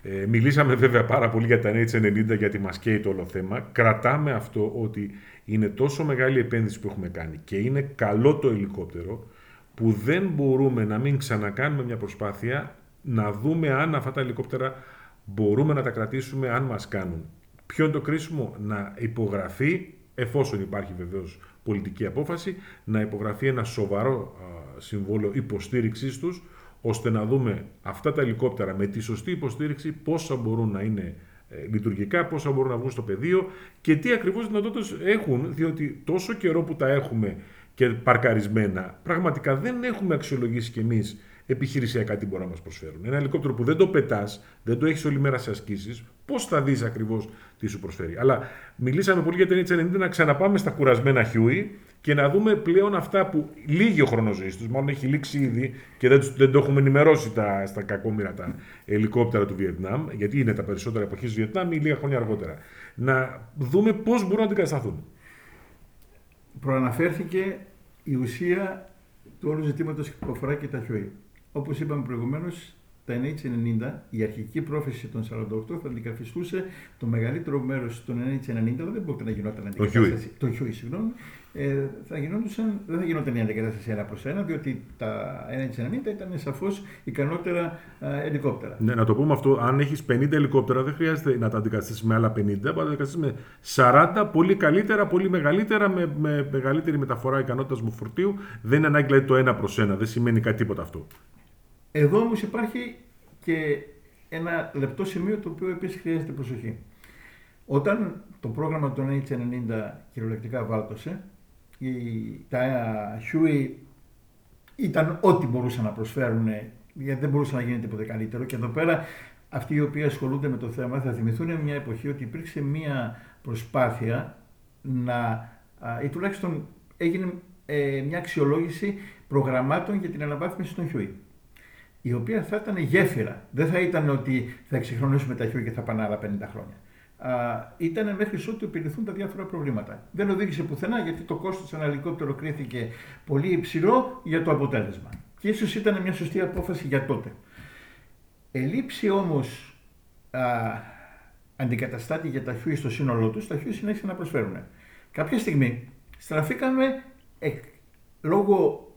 Ε, μιλήσαμε βέβαια πάρα πολύ για τα NH90 γιατί μας καίει το όλο θέμα. Κρατάμε αυτό ότι είναι τόσο μεγάλη επένδυση που έχουμε κάνει και είναι καλό το ελικόπτερο που δεν μπορούμε να μην ξανακάνουμε μια προσπάθεια να δούμε αν αυτά τα ελικόπτερα μπορούμε να τα κρατήσουμε αν μας κάνουν. Ποιο είναι το κρίσιμο, να υπογραφεί, εφόσον υπάρχει βεβαίως πολιτική απόφαση, να υπογραφεί ένα σοβαρό συμβόλαιο υποστήριξής τους, ώστε να δούμε αυτά τα ελικόπτερα με τη σωστή υποστήριξη πόσα μπορούν να είναι ε, λειτουργικά, πόσα μπορούν να βγουν στο πεδίο και τι ακριβώς δυνατότητες έχουν, διότι τόσο καιρό που τα έχουμε και παρκαρισμένα, πραγματικά δεν έχουμε αξιολογήσει κι εμείς επιχειρησιακά τι μπορούν να μας προσφέρουν. Ένα ελικόπτερο που δεν το πετάς, δεν το έχεις όλη μέρα σε ασκήσεις, πώς θα δεις ακριβώς τι σου προσφέρει. Αλλά μιλήσαμε πολύ για την H90 να ξαναπάμε στα κουρασμένα Huey και να δούμε πλέον αυτά που λύγει ο χρόνος ζωής τους, μάλλον έχει λήξει ήδη και δεν, δεν το έχουμε ενημερώσει τα, στα κακόμοιρα τα ελικόπτερα του Βιετνάμ, γιατί είναι τα περισσότερα εποχής του Βιετνάμ ή λίγα χρόνια αργότερα. Να δούμε πώς μπορούν να αντικατασταθούν. Προαναφέρθηκε η ουσία του όλου ζητήματος που αφορά και τα Huey. Όπως είπαμε προηγουμένως, τα NH90, η αρχική πρόθεση των 48 θα αντικαθιστούσε το μεγαλύτερο μέρος των NH90, δεν μπορεί να γινόταν αντικατάσταση. Το Huey, συγγνώμη. Ε, θα γινόντουσαν, δεν θα γινόταν η αντικατάσταση ένα προς ένα, διότι τα NH90 ήταν σαφώς ικανότερα ε, ελικόπτερα. Ναι, να το πούμε αυτό. Αν έχεις 50 ελικόπτερα, δεν χρειάζεται να τα αντικαταστήσεις με άλλα 50. Μπορεί να τα αντικαταστήσεις με 40 πολύ καλύτερα, πολύ μεγαλύτερα, με, με μεγαλύτερη μεταφορά ικανότητας μου φορτίου. Δεν είναι ανάγκη δηλαδή, το ένα προς ένα. Δεν σημαίνει κάτι τίποτα αυτό. Εδώ όμως υπάρχει και ένα λεπτό σημείο το οποίο επίσης χρειάζεται προσοχή. Όταν το πρόγραμμα των H90 κυριολεκτικά βάλτωσε, η, τα Huey ήταν ό,τι μπορούσαν να προσφέρουν, γιατί δεν μπορούσε να γίνει τίποτε καλύτερο. Και εδώ πέρα αυτοί οι οποίοι ασχολούνται με το θέμα θα θυμηθούν μια εποχή ότι υπήρξε μια προσπάθεια να, ή τουλάχιστον έγινε ε, μια αξιολόγηση προγραμμάτων για την αναβάθμιση των Huey η οποία θα ήταν γέφυρα. Δεν θα ήταν ότι θα εξυγχρονίσουμε τα χιού και θα πάνε άλλα 50 χρόνια. Α, ήταν μέχρι ότου επιληθούν τα διάφορα προβλήματα. Δεν οδήγησε πουθενά γιατί το κόστος ένα ελικόπτερο κρίθηκε πολύ υψηλό για το αποτέλεσμα. Και ίσως ήταν μια σωστή απόφαση για τότε. Ελήψη όμως αντικαταστάτη για τα χιούι στο σύνολό τους, τα χιούι συνέχισαν να προσφέρουν. Κάποια στιγμή στραφήκαμε λόγω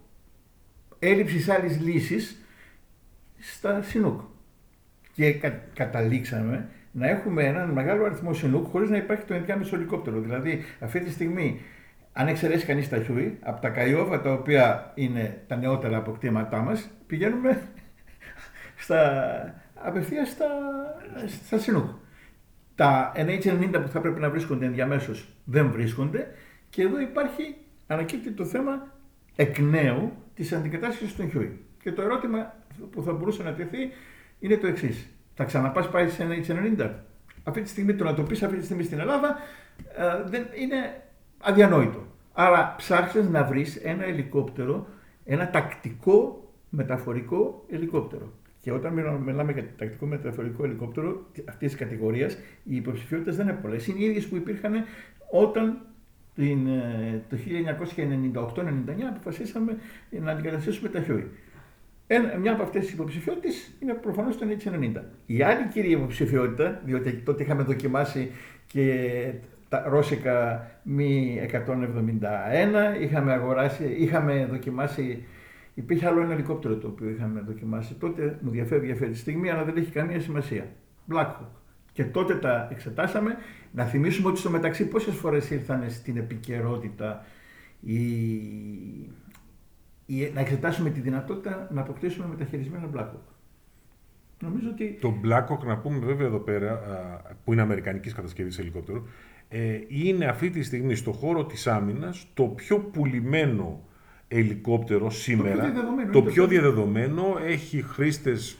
έλλειψης άλλης λύσης στα Σινούκ. Και κα, καταλήξαμε να έχουμε έναν μεγάλο αριθμό Σινούκ χωρίς να υπάρχει το ενδιάμεσο ελικόπτερο. Δηλαδή, αυτή τη στιγμή, αν εξαιρέσει κανείς τα Χιούι, από τα Kiowa τα οποία είναι τα νεότερα αποκτήματά μας, πηγαίνουμε *laughs* στα, απευθείας στα, στα Chinook. Τα NH90 που θα πρέπει να βρίσκονται ενδιαμέσως δεν βρίσκονται και εδώ υπάρχει, ανακύπτει το θέμα εκ νέου της αντικατάστασης των Χιούι. Και το ερώτημα που θα μπορούσε να τεθεί είναι το εξής. Θα ξαναπάς πάλι σε NH90. Αυτή τη στιγμή το να το πεις αυτή τη στιγμή στην Ελλάδα ε, δεν είναι αδιανόητο. Άρα ψάχνει να βρεις ένα ελικόπτερο, ένα τακτικό μεταφορικό ελικόπτερο. Και όταν μιλάμε για τακτικό μεταφορικό ελικόπτερο αυτής της κατηγορίας, οι υποψηφιότητες δεν είναι πολλές. Είναι οι ίδιες που υπήρχαν όταν την, ε, το 1998-99 αποφασίσαμε να αντικαταστήσουμε τα χιόι. Ένα, μια από αυτές τις υποψηφιότητες είναι προφανώς το H90. Η άλλη κυρία υποψηφιότητα, διότι τότε είχαμε δοκιμάσει και τα ρώσικα μη 171, είχαμε αγοράσει, είχαμε δοκιμάσει. Υπήρχε άλλο ένα ελικόπτερο το οποίο είχαμε δοκιμάσει. Τότε μου διαφεύγει αυτή τη στιγμή, αλλά δεν έχει καμία σημασία. Blackhawk. Και τότε τα εξετάσαμε. Να θυμίσουμε ότι στο μεταξύ πόσες φορές ήρθαν στην επικαιρότητα οι να εξετάσουμε τη δυνατότητα να αποκτήσουμε μεταχειρισμένα Blackhawk. Νομίζω ότι... Το Blackhawk, να πούμε βέβαια εδώ πέρα, που είναι αμερικανικής κατασκευής ελικόπτερου, ε, είναι αυτή τη στιγμή στο χώρο της άμυνας το πιο πουλημένο ελικόπτερο σήμερα. Το πιο διαδεδομένο, έχει χρήστες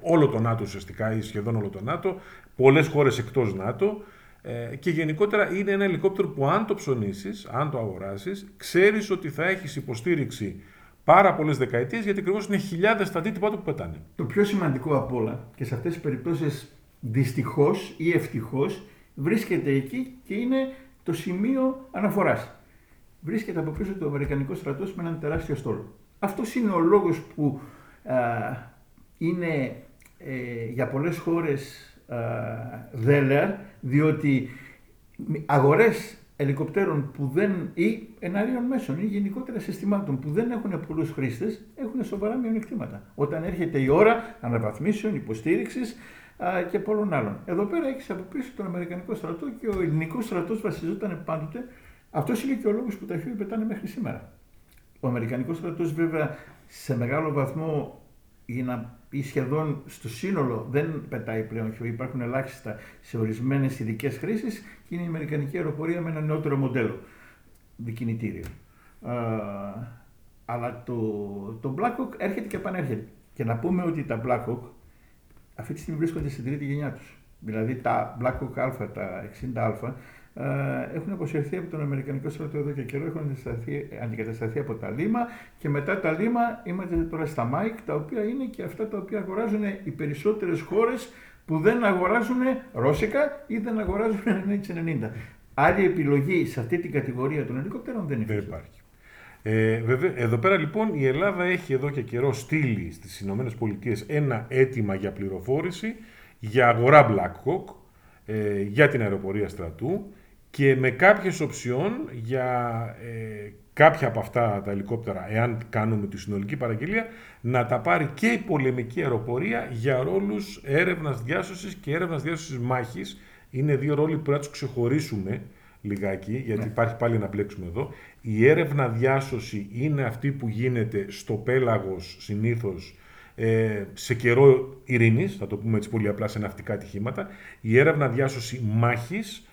όλο το ΝΑΤΟ ουσιαστικά ή σχεδόν όλο το ΝΑΤΟ, πολλές χώρες εκτός ΝΑΤΟ Ε, και γενικότερα είναι ένα ελικόπτερο που αν το ψωνίσεις, αν το αγοράσεις, ξέρεις ότι θα έχεις υποστήριξη πάρα πολλές δεκαετίες γιατί ακριβώς είναι χιλιάδες τα αντίτυπα του που πετάνε. Το πιο σημαντικό απ' όλα και σε αυτές τις περιπτώσεις δυστυχώς ή ευτυχώς βρίσκεται εκεί και είναι το σημείο αναφοράς. Βρίσκεται από πίσω του Αμερικανικού στρατός με έναν τεράστιο στόλο. Αυτός είναι ο λόγος που α, είναι ε, για πολλές χώρες δέλεα, διότι αγορές ελικοπτέρων που δεν, ή εναρίων μέσων ή γενικότερα συστημάτων που δεν έχουν πολλούς χρήστες έχουν σοβαρά μειονεκτήματα. Όταν έρχεται η ώρα αναβαθμίσεων, υποστήριξης και πολλών άλλων. Εδώ πέρα έχεις από πίσω τον Αμερικανικό στρατό και ο ελληνικός στρατός βασιζόταν πάντοτε. Αυτός είναι και ο λόγος που τα χιούι πετάνε μέχρι σήμερα. Ο Αμερικανικός στρατός βέβαια σε μεγάλο βαθμό για να ή σχεδόν στο σύνολο δεν πετάει πλέον χιό. Υπάρχουν ελάχιστα σε ορισμένες ειδικές χρήσεις και είναι η Αμερικανική αεροπορία με ένα νεότερο μοντέλο δικινητήριο. αλλά το, το Blackhawk έρχεται και επανέρχεται. Και να πούμε ότι τα Blackhawk αυτή τη στιγμή βρίσκονται στην τρίτη γενιά τους. Δηλαδή τα Blackhawk Α, τα 60Α, ε, έχουν αποσυρθεί από τον Αμερικανικό στρατό εδώ και καιρό, έχουν αντικατασταθεί από τα Lima και μετά τα Lima είμαστε τώρα στα Μάικ, τα οποία είναι και αυτά τα οποία αγοράζουν οι περισσότερες χώρες που δεν αγοράζουν ρώσικα ή δεν αγοράζουν *laughs* NH90. Άλλη επιλογή σε αυτή την κατηγορία των ελικόπτερων δεν υπάρχει. Δεν υπάρχει. Ε, βέβαια, εδώ πέρα λοιπόν η Ελλάδα έχει εδώ και καιρό στείλει στις Ηνωμένες Πολιτείες ένα αίτημα για πληροφόρηση για αγορά Blackhawk ε, για την αεροπορία στρατού και με κάποιες οψιών για ε, κάποια από αυτά τα ελικόπτερα, εάν κάνουμε τη συνολική παραγγελία, να τα πάρει και η πολεμική αεροπορία για ρόλους έρευνας διάσωσης και έρευνας διάσωσης μάχης. Είναι δύο ρόλοι που πρέπει να τους ξεχωρίσουμε λιγάκι, γιατί ναι. υπάρχει πάλι να μπλέξουμε εδώ. Η έρευνα διάσωση είναι αυτή που γίνεται στο πέλαγος συνήθως ε, σε καιρό ειρήνης, θα το πούμε έτσι πολύ απλά σε ναυτικά ατυχήματα. Η έρευνα διάσωση μάχης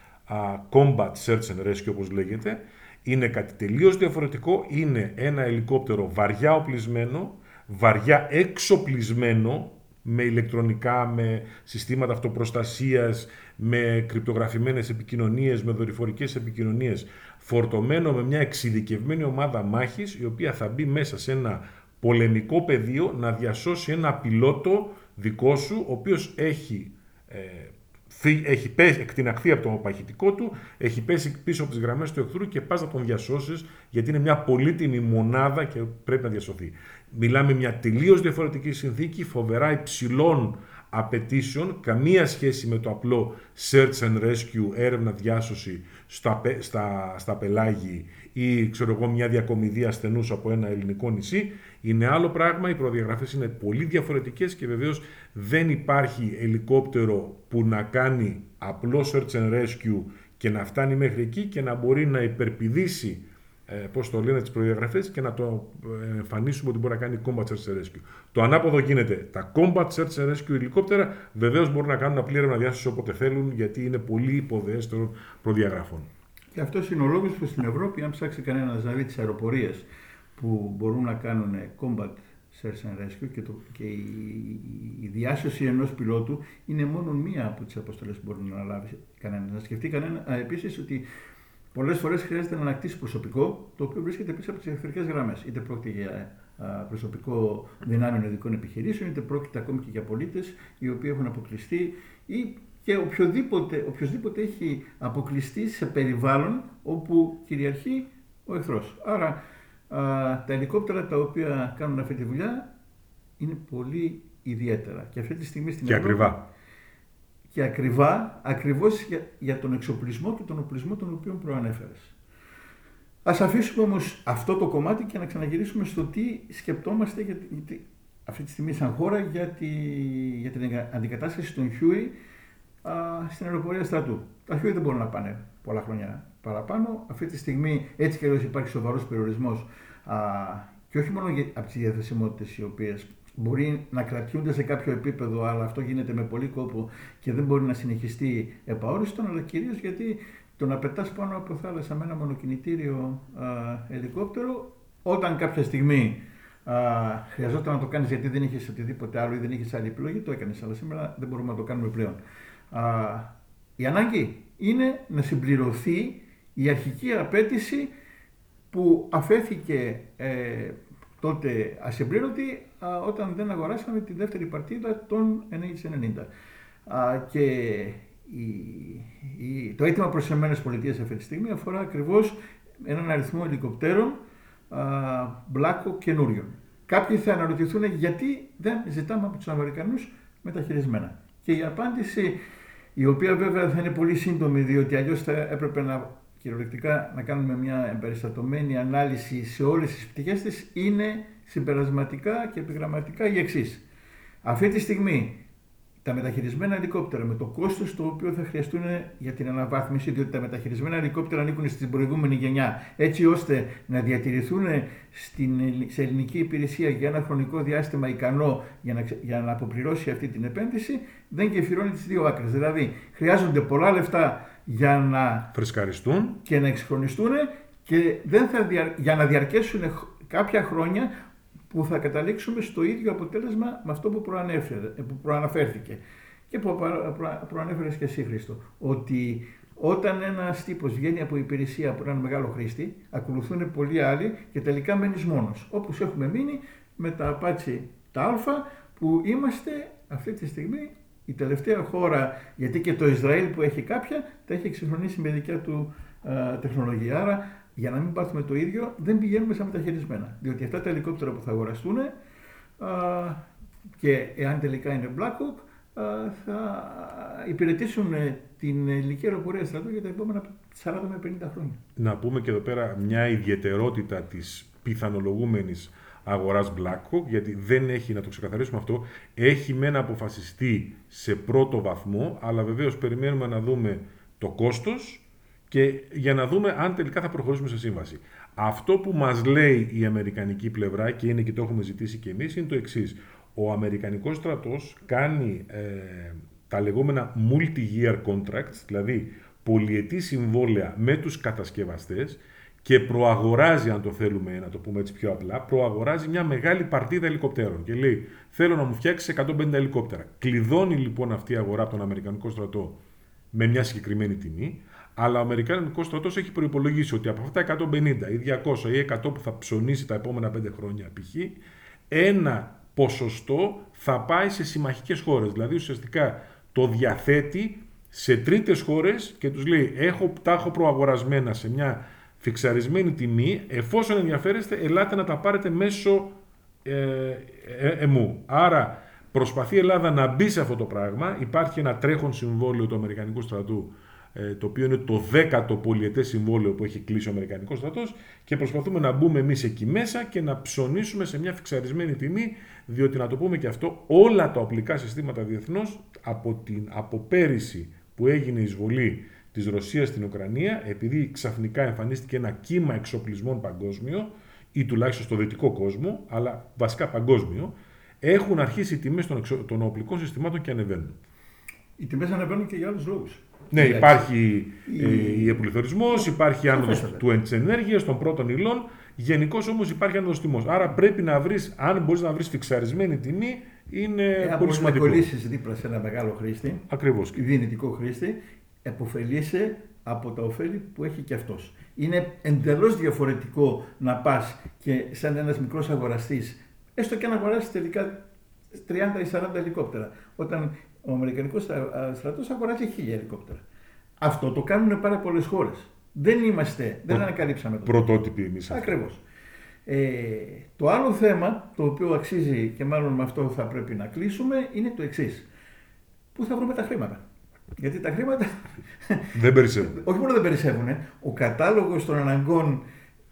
combat search and rescue όπως λέγεται, είναι κάτι τελείως διαφορετικό, είναι ένα ελικόπτερο βαριά οπλισμένο, βαριά εξοπλισμένο, με ηλεκτρονικά, με συστήματα αυτοπροστασίας, με κρυπτογραφημένες επικοινωνίες, με δορυφορικές επικοινωνίες, φορτωμένο με μια εξειδικευμένη ομάδα μάχης, η οποία θα μπει μέσα σε ένα πολεμικό πεδίο να διασώσει ένα πιλότο δικό σου, ο οποίος έχει ε, έχει πέσει, εκτιναχθεί από το παχητικό του, έχει πέσει πίσω από τις γραμμές του εχθρού και πας να τον διασώσεις, γιατί είναι μια πολύτιμη μονάδα και πρέπει να διασωθεί. Μιλάμε μια τελείως διαφορετική συνθήκη, φοβερά υψηλών απαιτήσεων, καμία σχέση με το απλό search and rescue, έρευνα διάσωση στα, στα, στα πελάγη ή ξέρω εγώ μια διακομιδία ασθενούς από ένα ελληνικό νησί. Είναι άλλο πράγμα, οι προδιαγραφές είναι πολύ διαφορετικές και βεβαίως δεν υπάρχει ελικόπτερο που να κάνει απλό search and rescue και να φτάνει μέχρι εκεί και να μπορεί να υπερπηδήσει ε, πώς το λένε, τις προδιαγραφές και να το ε, εμφανίσουμε ότι μπορεί να κάνει combat search and rescue. Το ανάποδο γίνεται. Τα combat search and rescue ελικόπτερα βεβαίως μπορούν να κάνουν απλή έρευνα διάσωση όποτε θέλουν, γιατί είναι πολύ υποδέστερων προδιαγραφών. Και αυτός είναι ο λόγος που στην Ευρώπη, αν ψάξει κανένα να δει τις αεροπορίες που μπορούν να κάνουν combat search and rescue και, το, και η, η διάσωση ενός πιλότου είναι μόνο μία από τις αποστολές που μπορεί να αναλάβει κανένας. Να σκεφτεί κανένα επίσης ότι πολλές φορές χρειάζεται να ανακτήσει προσωπικό το οποίο βρίσκεται πίσω από τις εχθρικές γραμμές. Είτε πρόκειται για προσωπικό δυνάμεων ειδικών επιχειρήσεων, είτε πρόκειται ακόμη και για πολίτες οι οποίοι έχουν αποκλειστεί ή και οποιοδήποτε, οποιοδήποτε έχει αποκλειστεί σε περιβάλλον όπου κυριαρχεί ο εχθρός. Άρα α, τα ελικόπτερα τα οποία κάνουν αυτή τη δουλειά είναι πολύ ιδιαίτερα. Και αυτή τη στιγμή στην και ακριβά. Και ακριβά, ακριβώς για, για τον εξοπλισμό και τον οπλισμό τον οποίο προανέφερες. Ας αφήσουμε όμως αυτό το κομμάτι και να ξαναγυρίσουμε στο τι σκεπτόμαστε για, αυτή τη στιγμή σαν χώρα για, τη, για την αντικατάσταση των Huey στην αεροπορία στρατού. Τα Huey δεν μπορούν να πάνε πολλά χρόνια παραπάνω. Αυτή τη στιγμή έτσι και υπάρχει σοβαρός περιορισμός και όχι μόνο από τις διαθεσιμότητες οι οποίες μπορεί να κρατιούνται σε κάποιο επίπεδο, αλλά αυτό γίνεται με πολύ κόπο και δεν μπορεί να συνεχιστεί επαόριστον, αλλά κυρίως γιατί το να πετάς πάνω από θάλασσα με ένα μονοκινητήριο α, ελικόπτερο, όταν κάποια στιγμή α, χρειαζόταν να το κάνεις γιατί δεν είχες οτιδήποτε άλλο ή δεν είχες άλλη επιλογή, το έκανες. Αλλά σήμερα δεν μπορούμε να το κάνουμε πλέον. Α, η ανάγκη είναι να συμπληρωθεί η αρχική απέτηση που αφέθηκε ε, τότε ασυμπλήρωτη όταν δεν αγοράσαμε τη δεύτερη παρτίδα των NH90. και η, το αίτημα προς τις ΗΠΑ αυτή τη στιγμή αφορά ακριβώς έναν αριθμό ελικοπτέρων μπλάκο καινούριων. Κάποιοι θα αναρωτηθούν γιατί δεν ζητάμε από τους Αμερικανούς μεταχειρισμένα. Και η απάντηση, η οποία βέβαια θα είναι πολύ σύντομη, διότι αλλιώς θα έπρεπε να κυριολεκτικά να κάνουμε μια εμπεριστατωμένη ανάλυση σε όλες τις πτυχές της, είναι συμπερασματικά και επιγραμματικά η εξής. Αυτή τη στιγμή τα μεταχειρισμένα ελικόπτερα με το κόστος το οποίο θα χρειαστούν για την αναβάθμιση, διότι τα μεταχειρισμένα ελικόπτερα ανήκουν στην προηγούμενη γενιά, έτσι ώστε να διατηρηθούν στην, σε ελληνική υπηρεσία για ένα χρονικό διάστημα ικανό για να, για να αποπληρώσει αυτή την επένδυση, δεν γεφυρώνει τις δύο άκρες. Δηλαδή, χρειάζονται πολλά λεφτά για να φρεσκαριστούν και να εξυγχρονιστούν και δεν θα για να διαρκέσουν κάποια χρόνια που θα καταλήξουμε στο ίδιο αποτέλεσμα με αυτό που, που προαναφέρθηκε και που προανέφερες και εσύ Χρήστο, ότι όταν ένας τύπος βγαίνει από υπηρεσία από έναν μεγάλο χρήστη, ακολουθούν πολλοί άλλοι και τελικά μένεις μόνος. Όπως έχουμε μείνει με τα Apache τα Α, που είμαστε αυτή τη στιγμή η τελευταία χώρα, γιατί και το Ισραήλ που έχει κάποια, τα έχει εξυγχρονίσει με δικιά του τεχνολογία. Άρα για να μην πάθουμε το ίδιο, δεν πηγαίνουμε σαν μεταχειρισμένα. Διότι αυτά τα ελικόπτερα που θα αγοραστούν και εάν τελικά είναι Black Hawk, θα υπηρετήσουν ε, την ελληνική αεροπορία στρατού για τα επόμενα 40 με 50 χρόνια. Να πούμε και εδώ πέρα μια ιδιαιτερότητα της πιθανολογούμενης αγοράς Blackhawk, γιατί δεν έχει, να το ξεκαθαρίσουμε αυτό, έχει μεν αποφασιστεί σε πρώτο βαθμό, αλλά βεβαίως περιμένουμε να δούμε το κόστος, και για να δούμε αν τελικά θα προχωρήσουμε σε σύμβαση. Αυτό που μας λέει η αμερικανική πλευρά και είναι και το έχουμε ζητήσει και εμείς είναι το εξής. Ο αμερικανικός στρατός κάνει ε, τα λεγόμενα multi-year contracts, δηλαδή πολυετή συμβόλαια με τους κατασκευαστές και προαγοράζει, αν το θέλουμε να το πούμε έτσι πιο απλά, προαγοράζει μια μεγάλη παρτίδα ελικοπτέρων και λέει θέλω να μου φτιάξεις 150 ελικόπτερα. Κλειδώνει λοιπόν αυτή η αγορά από τον Αμερικανικό στρατό με μια συγκεκριμένη τιμή. Αλλά ο Αμερικανικός στρατός έχει προπολογίσει ότι από αυτά τα 150 ή 200 ή 100 που θα ψωνίσει τα επόμενα 5 χρόνια π.χ., ένα ποσοστό θα πάει σε συμμαχικές χώρες. Δηλαδή ουσιαστικά το διαθέτει σε τρίτες χώρες και τους λέει: έχω, Τα έχω προαγορασμένα σε μια φιξαρισμένη τιμή. Εφόσον ενδιαφέρεστε, ελάτε να τα πάρετε μέσω ε, ε, εμού. Άρα προσπαθεί η Ελλάδα να μπει σε αυτό το πράγμα. Υπάρχει ένα τρέχον συμβόλαιο του Αμερικανικού στρατού ε, το οποίο είναι το δέκατο πολιετές συμβόλαιο που έχει κλείσει ο Αμερικανικός στρατός και προσπαθούμε να μπούμε εμείς εκεί μέσα και να ψωνίσουμε σε μια φιξαρισμένη τιμή, διότι να το πούμε και αυτό, όλα τα οπλικά συστήματα διεθνώς από, την, από πέρυσι που έγινε η εισβολή της Ρωσίας στην Ουκρανία, επειδή ξαφνικά εμφανίστηκε ένα κύμα εξοπλισμών παγκόσμιο, ή τουλάχιστον στο δυτικό κόσμο, αλλά βασικά παγκόσμιο, έχουν αρχίσει οι τιμές των, των οπλικών συστημάτων και ανεβαίνουν. Οι τιμές ανεβαίνουν και για άλλους λόγους. Ναι, υπάρχει η... επουληθωρισμό, υπάρχει άνοδος του ενέργειας, των πρώτων υλών. Γενικώς όμως υπάρχει άνοδος τιμός. Άρα πρέπει να βρεις, αν μπορείς να βρεις φιξαρισμένη τιμή, είναι ε, πολύ σημαντικό. Αν κολλήσεις δίπλα σε ένα μεγάλο χρήστη, Ακριβώς. δυνητικό χρήστη, εποφελείσαι από τα ωφέλη που έχει και αυτός. Είναι εντελώς διαφορετικό να πας και σαν ένας μικρός αγοραστής, έστω και να αγοράσεις τελικά 30 ή 40 ελικόπτερα. Όταν ο Αμερικανικός στρατός αγοράζει χίλια ελικόπτερα. Αυτό το κάνουν πάρα πολλές χώρες. Δεν είμαστε, δεν ανακαλύψαμε το. Πρωτότυποι εμείς. Ακριβώς. Ε, το άλλο θέμα, το οποίο αξίζει και μάλλον με αυτό θα πρέπει να κλείσουμε, είναι το εξής. Πού θα βρούμε τα χρήματα; Γιατί τα χρήματα. δεν περισσεύουν. Όχι μόνο δεν περισσεύουν. Ο κατάλογος των αναγκών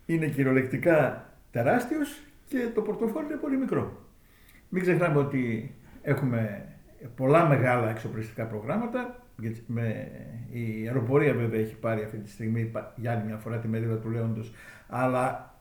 είναι κυριολεκτικά τεράστιος και το πορτοφόλι είναι πολύ μικρό. Μην ξεχνάμε ότι έχουμε πολλά μεγάλα εξοπλιστικά προγράμματα. Με, η αεροπορία βέβαια έχει πάρει αυτή τη στιγμή για άλλη μια φορά τη μερίδα του Λέοντος, αλλά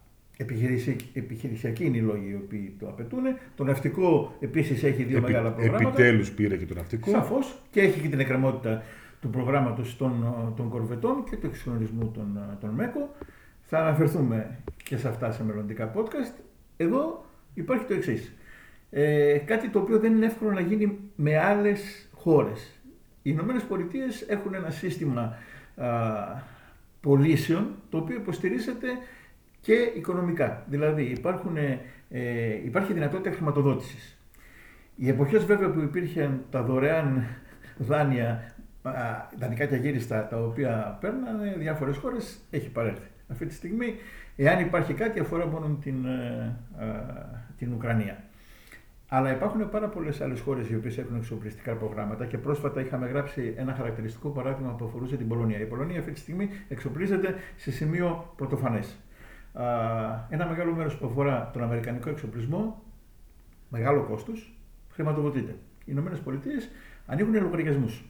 επιχειρησιακοί είναι οι λόγοι οι οποίοι το απαιτούν. Το ναυτικό επίσης έχει δύο μεγάλα προγράμματα. Επιτέλους πήρε και το ναυτικό. Σαφώς και έχει και την εκκρεμότητα του προγράμματος των, των κορβετών και του εξυγχρονισμού των, των ΜΕΚΟ. Θα αναφερθούμε και σε αυτά σε μελλοντικά podcast. Εδώ υπάρχει το εξής. Ε, κάτι το οποίο δεν είναι εύκολο να γίνει με άλλες χώρες. Οι Ηνωμένες Πολιτείες έχουν ένα σύστημα α, πωλήσεων το οποίο υποστηρίζεται και οικονομικά. Δηλαδή υπάρχουν, ε, υπάρχει δυνατότητα χρηματοδότησης. Οι εποχές βέβαια που υπήρχαν τα δωρεάν *laughs* δάνεια, δανεικά και αγύριστα τα οποία παίρνανε διάφορες χώρες, έχει παρέλθει. Αυτή τη στιγμή, εάν υπάρχει κάτι, αφορά μόνο την, ε, την Ουκρανία. Αλλά υπάρχουν πάρα πολλές άλλες χώρες οι οποίες έχουν εξοπλιστικά προγράμματα και πρόσφατα είχαμε γράψει ένα χαρακτηριστικό παράδειγμα που αφορούσε την Πολωνία. Η Πολωνία αυτή τη στιγμή εξοπλίζεται σε σημείο πρωτοφανές. Ένα μεγάλο μέρος που αφορά τον Αμερικανικό εξοπλισμό, μεγάλο κόστος, χρηματοδοτείται. Οι Ηνωμένες Πολιτείες ανοίγουν λογαριασμούς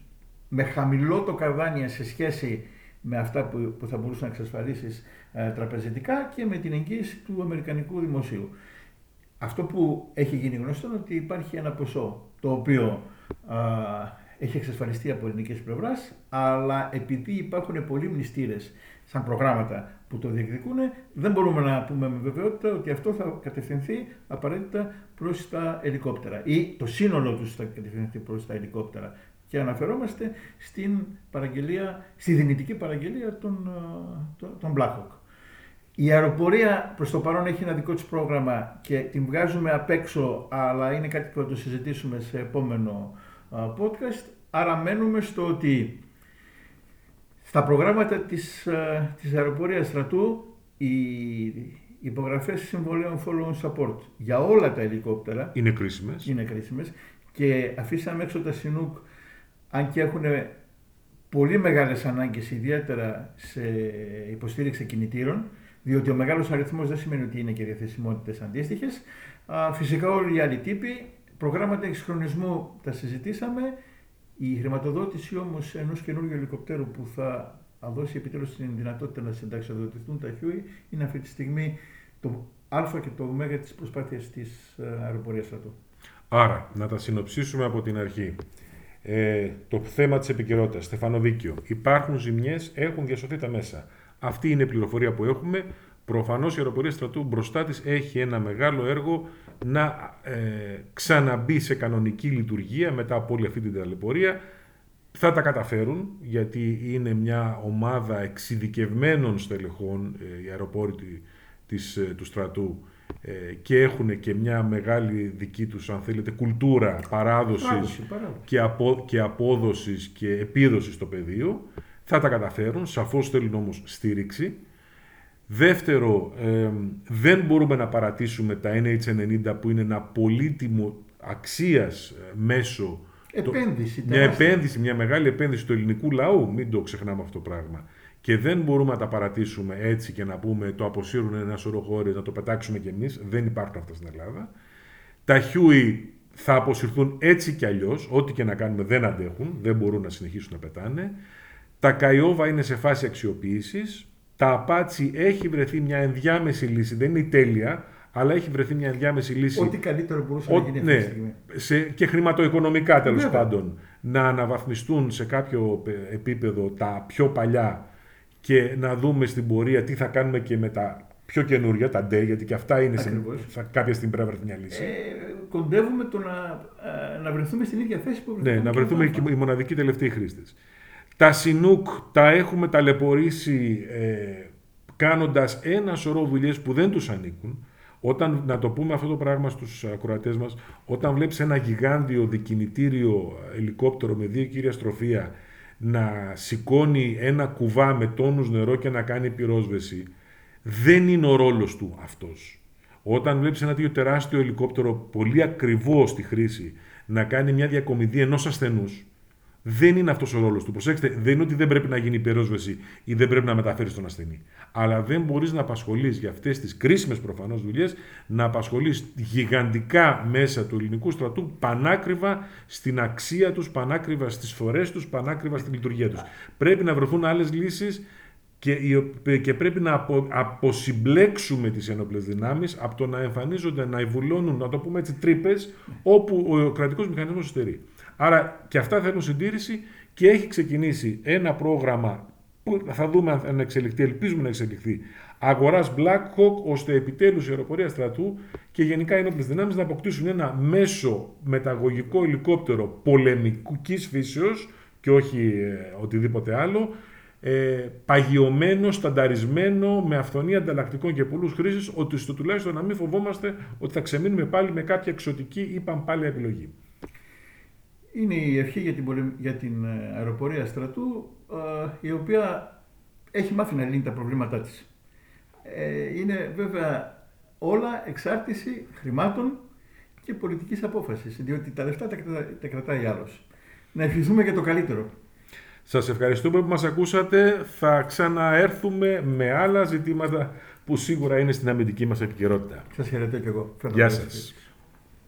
με χαμηλό το καδάνια σε σχέση με αυτά που, που θα μπορούσε να εξασφαλίσεις ε, τραπεζιτικά και με την εγγύηση του Αμερικανικού Δημοσίου. Αυτό που έχει γίνει γνωστό είναι ότι υπάρχει ένα ποσό το οποίο α, έχει εξασφαλιστεί από ελληνικής πλευράς, αλλά επειδή υπάρχουν πολλοί μνηστήρες σαν προγράμματα που το διεκδικούν, δεν μπορούμε να πούμε με βεβαιότητα ότι αυτό θα κατευθυνθεί απαραίτητα προς τα ελικόπτερα ή το σύνολο τους θα κατευθυνθεί προς τα ελικόπτερα. Και αναφερόμαστε στην παραγγελία, στη δυνητική παραγγελία των, των, των Blackhawk. Η αεροπορία προς το παρόν έχει ένα δικό της πρόγραμμα και την βγάζουμε απ' έξω, αλλά είναι κάτι που θα το συζητήσουμε σε επόμενο podcast. Άρα μένουμε στο ότι στα προγράμματα της, της αεροπορίας στρατού οι υπογραφές συμβολέων follow support για όλα τα ελικόπτερα είναι κρίσιμες. είναι κρίσιμες και αφήσαμε έξω τα Σινούκ αν και έχουν πολύ μεγάλες ανάγκες ιδιαίτερα σε υποστήριξη κινητήρων διότι ο μεγάλος αριθμός δεν σημαίνει ότι είναι και διαθεσιμότητες αντίστοιχες. Φυσικά όλοι οι άλλοι τύποι, προγράμματα εξυγχρονισμού τα συζητήσαμε, η χρηματοδότηση όμως ενός καινούργιου ελικοπτέρου που θα δώσει επιτέλους την δυνατότητα να συνταξιοδοτηθούν τα Huey είναι αυτή τη στιγμή το α και το ω της προσπάθειας της ε, αεροπορίας στρατού. Άρα, να τα συνοψίσουμε από την αρχή. Ε, το θέμα της επικαιρότητας, Στεφανοδίκιο. Υπάρχουν ζημιές, έχουν διασωθεί τα μέσα. Αυτή είναι η πληροφορία που έχουμε. Προφανώς η αεροπορία στρατού μπροστά της έχει ένα μεγάλο έργο να ε, ξαναμπεί σε κανονική λειτουργία μετά από όλη αυτή την ταλαιπωρία. Θα τα καταφέρουν γιατί είναι μια ομάδα εξειδικευμένων στελεχών ε, οι αεροπόροι της, ε, του στρατού ε, και έχουν και μια μεγάλη δική τους αν θέλετε κουλτούρα παράδοσης Και, απο, και απόδοσης και επίδοσης στο πεδίο. Θα τα καταφέρουν, σαφώς θέλουν όμως στήριξη. Δεύτερο, δεν μπορούμε να παρατήσουμε τα NH90 που είναι ένα πολύτιμο αξίας ε, μέσο. Επένδυση. μια επένδυση, μια μεγάλη επένδυση του ελληνικού λαού, μην το ξεχνάμε αυτό το πράγμα. Και δεν μπορούμε να τα παρατήσουμε έτσι και να πούμε το αποσύρουν ένα σωρό χώρες, να το πετάξουμε κι εμείς. Δεν υπάρχουν αυτά στην Ελλάδα. Τα Χιούι θα αποσυρθούν έτσι κι αλλιώς. Ό,τι και να κάνουμε δεν αντέχουν, δεν μπορούν να συνεχίσουν να πετάνε. Τα Καϊόβα είναι σε φάση αξιοποίησης. Τα Απάτσι έχει βρεθεί μια ενδιάμεση λύση. Δεν είναι η τέλεια, αλλά έχει βρεθεί μια ενδιάμεση λύση. Ό,τι καλύτερο μπορούσε να γίνει αυτή ναι, τη στιγμή. Σε, και χρηματοοικονομικά τέλος πάντων. Να αναβαθμιστούν σε κάποιο επίπεδο τα πιο παλιά και να δούμε στην πορεία τι θα κάνουμε και με τα πιο καινούργια, τα ντε, γιατί και αυτά είναι σε, θα, κάποια στιγμή πρέπει να βρεθεί μια λύση. Ε, κοντεύουμε το να, ε, να βρεθούμε στην ίδια θέση που Ναι, να βρεθούμε και οι μοναδικοί τελευταίοι χρήστες. Τα Σινούκ τα έχουμε ταλαιπωρήσει ε, κάνοντας ένα σωρό δουλειές που δεν τους ανήκουν. Όταν, να το πούμε αυτό το πράγμα στους ακροατές μας, όταν βλέπεις ένα γιγάντιο δικινητήριο ελικόπτερο με δύο κύρια στροφεία να σηκώνει ένα κουβά με τόνους νερό και να κάνει πυρόσβεση, δεν είναι ο ρόλος του αυτός. Όταν βλέπεις ένα τέτοιο τεράστιο ελικόπτερο πολύ ακριβό στη χρήση να κάνει μια διακομιδή ενός ασθενούς, δεν είναι αυτός ο ρόλος του. Προσέξτε, δεν είναι ότι δεν πρέπει να γίνει υπερόσβεση ή δεν πρέπει να μεταφέρεις τον ασθενή. Αλλά δεν μπορείς να απασχολείς για αυτές τις κρίσιμες προφανώς δουλειές, να απασχολείς γιγαντικά μέσα του ελληνικού στρατού πανάκριβα στην αξία τους, πανάκριβα στις φορές τους, πανάκριβα στη λειτουργία τους. Πρέπει να βρεθούν άλλες λύσεις και, και πρέπει να απο, αποσυμπλέξουμε τις ενόπλες δυνάμεις από το να εμφανίζονται, να ευουλώνουν, να το πούμε έτσι, τρύπες όπου ο κρατικός μηχανισμός εστερεί. Άρα και αυτά θέλουν συντήρηση και έχει ξεκινήσει ένα πρόγραμμα που θα δούμε αν εξελιχθεί, ελπίζουμε να εξελιχθεί, αγοράς Black Hawk, ώστε επιτέλους η αεροπορία στρατού και γενικά οι ενόπλες δυνάμεις να αποκτήσουν ένα μέσο μεταγωγικό ελικόπτερο πολεμικής φύσεως, και όχι ε, οτιδήποτε άλλο, ε, παγιωμένο, στανταρισμένο, με αυθονία ανταλλακτικών και πολλούς χρήσει, ότι στο τουλάχιστον να μην φοβόμαστε ότι θα ξεμείνουμε πάλι με κάποια εξωτική ή παμπάλια επιλογή. Είναι η ευχή για την, για την ε, αεροπορία στρατού, ε, η οποία έχει μάθει να λύνει τα προβλήματά της. Ε, είναι βέβαια όλα εξάρτηση χρημάτων και πολιτικής απόφασης, διότι τα λεφτά τα, τα κρατάει άλλος. Να ευχηθούμε για το καλύτερο. Σας ευχαριστούμε που μας ακούσατε. Θα ξαναέρθουμε με άλλα ζητήματα που σίγουρα είναι στην αμυντική μας επικαιρότητα. Σας χαιρετώ και εγώ. Γεια σας.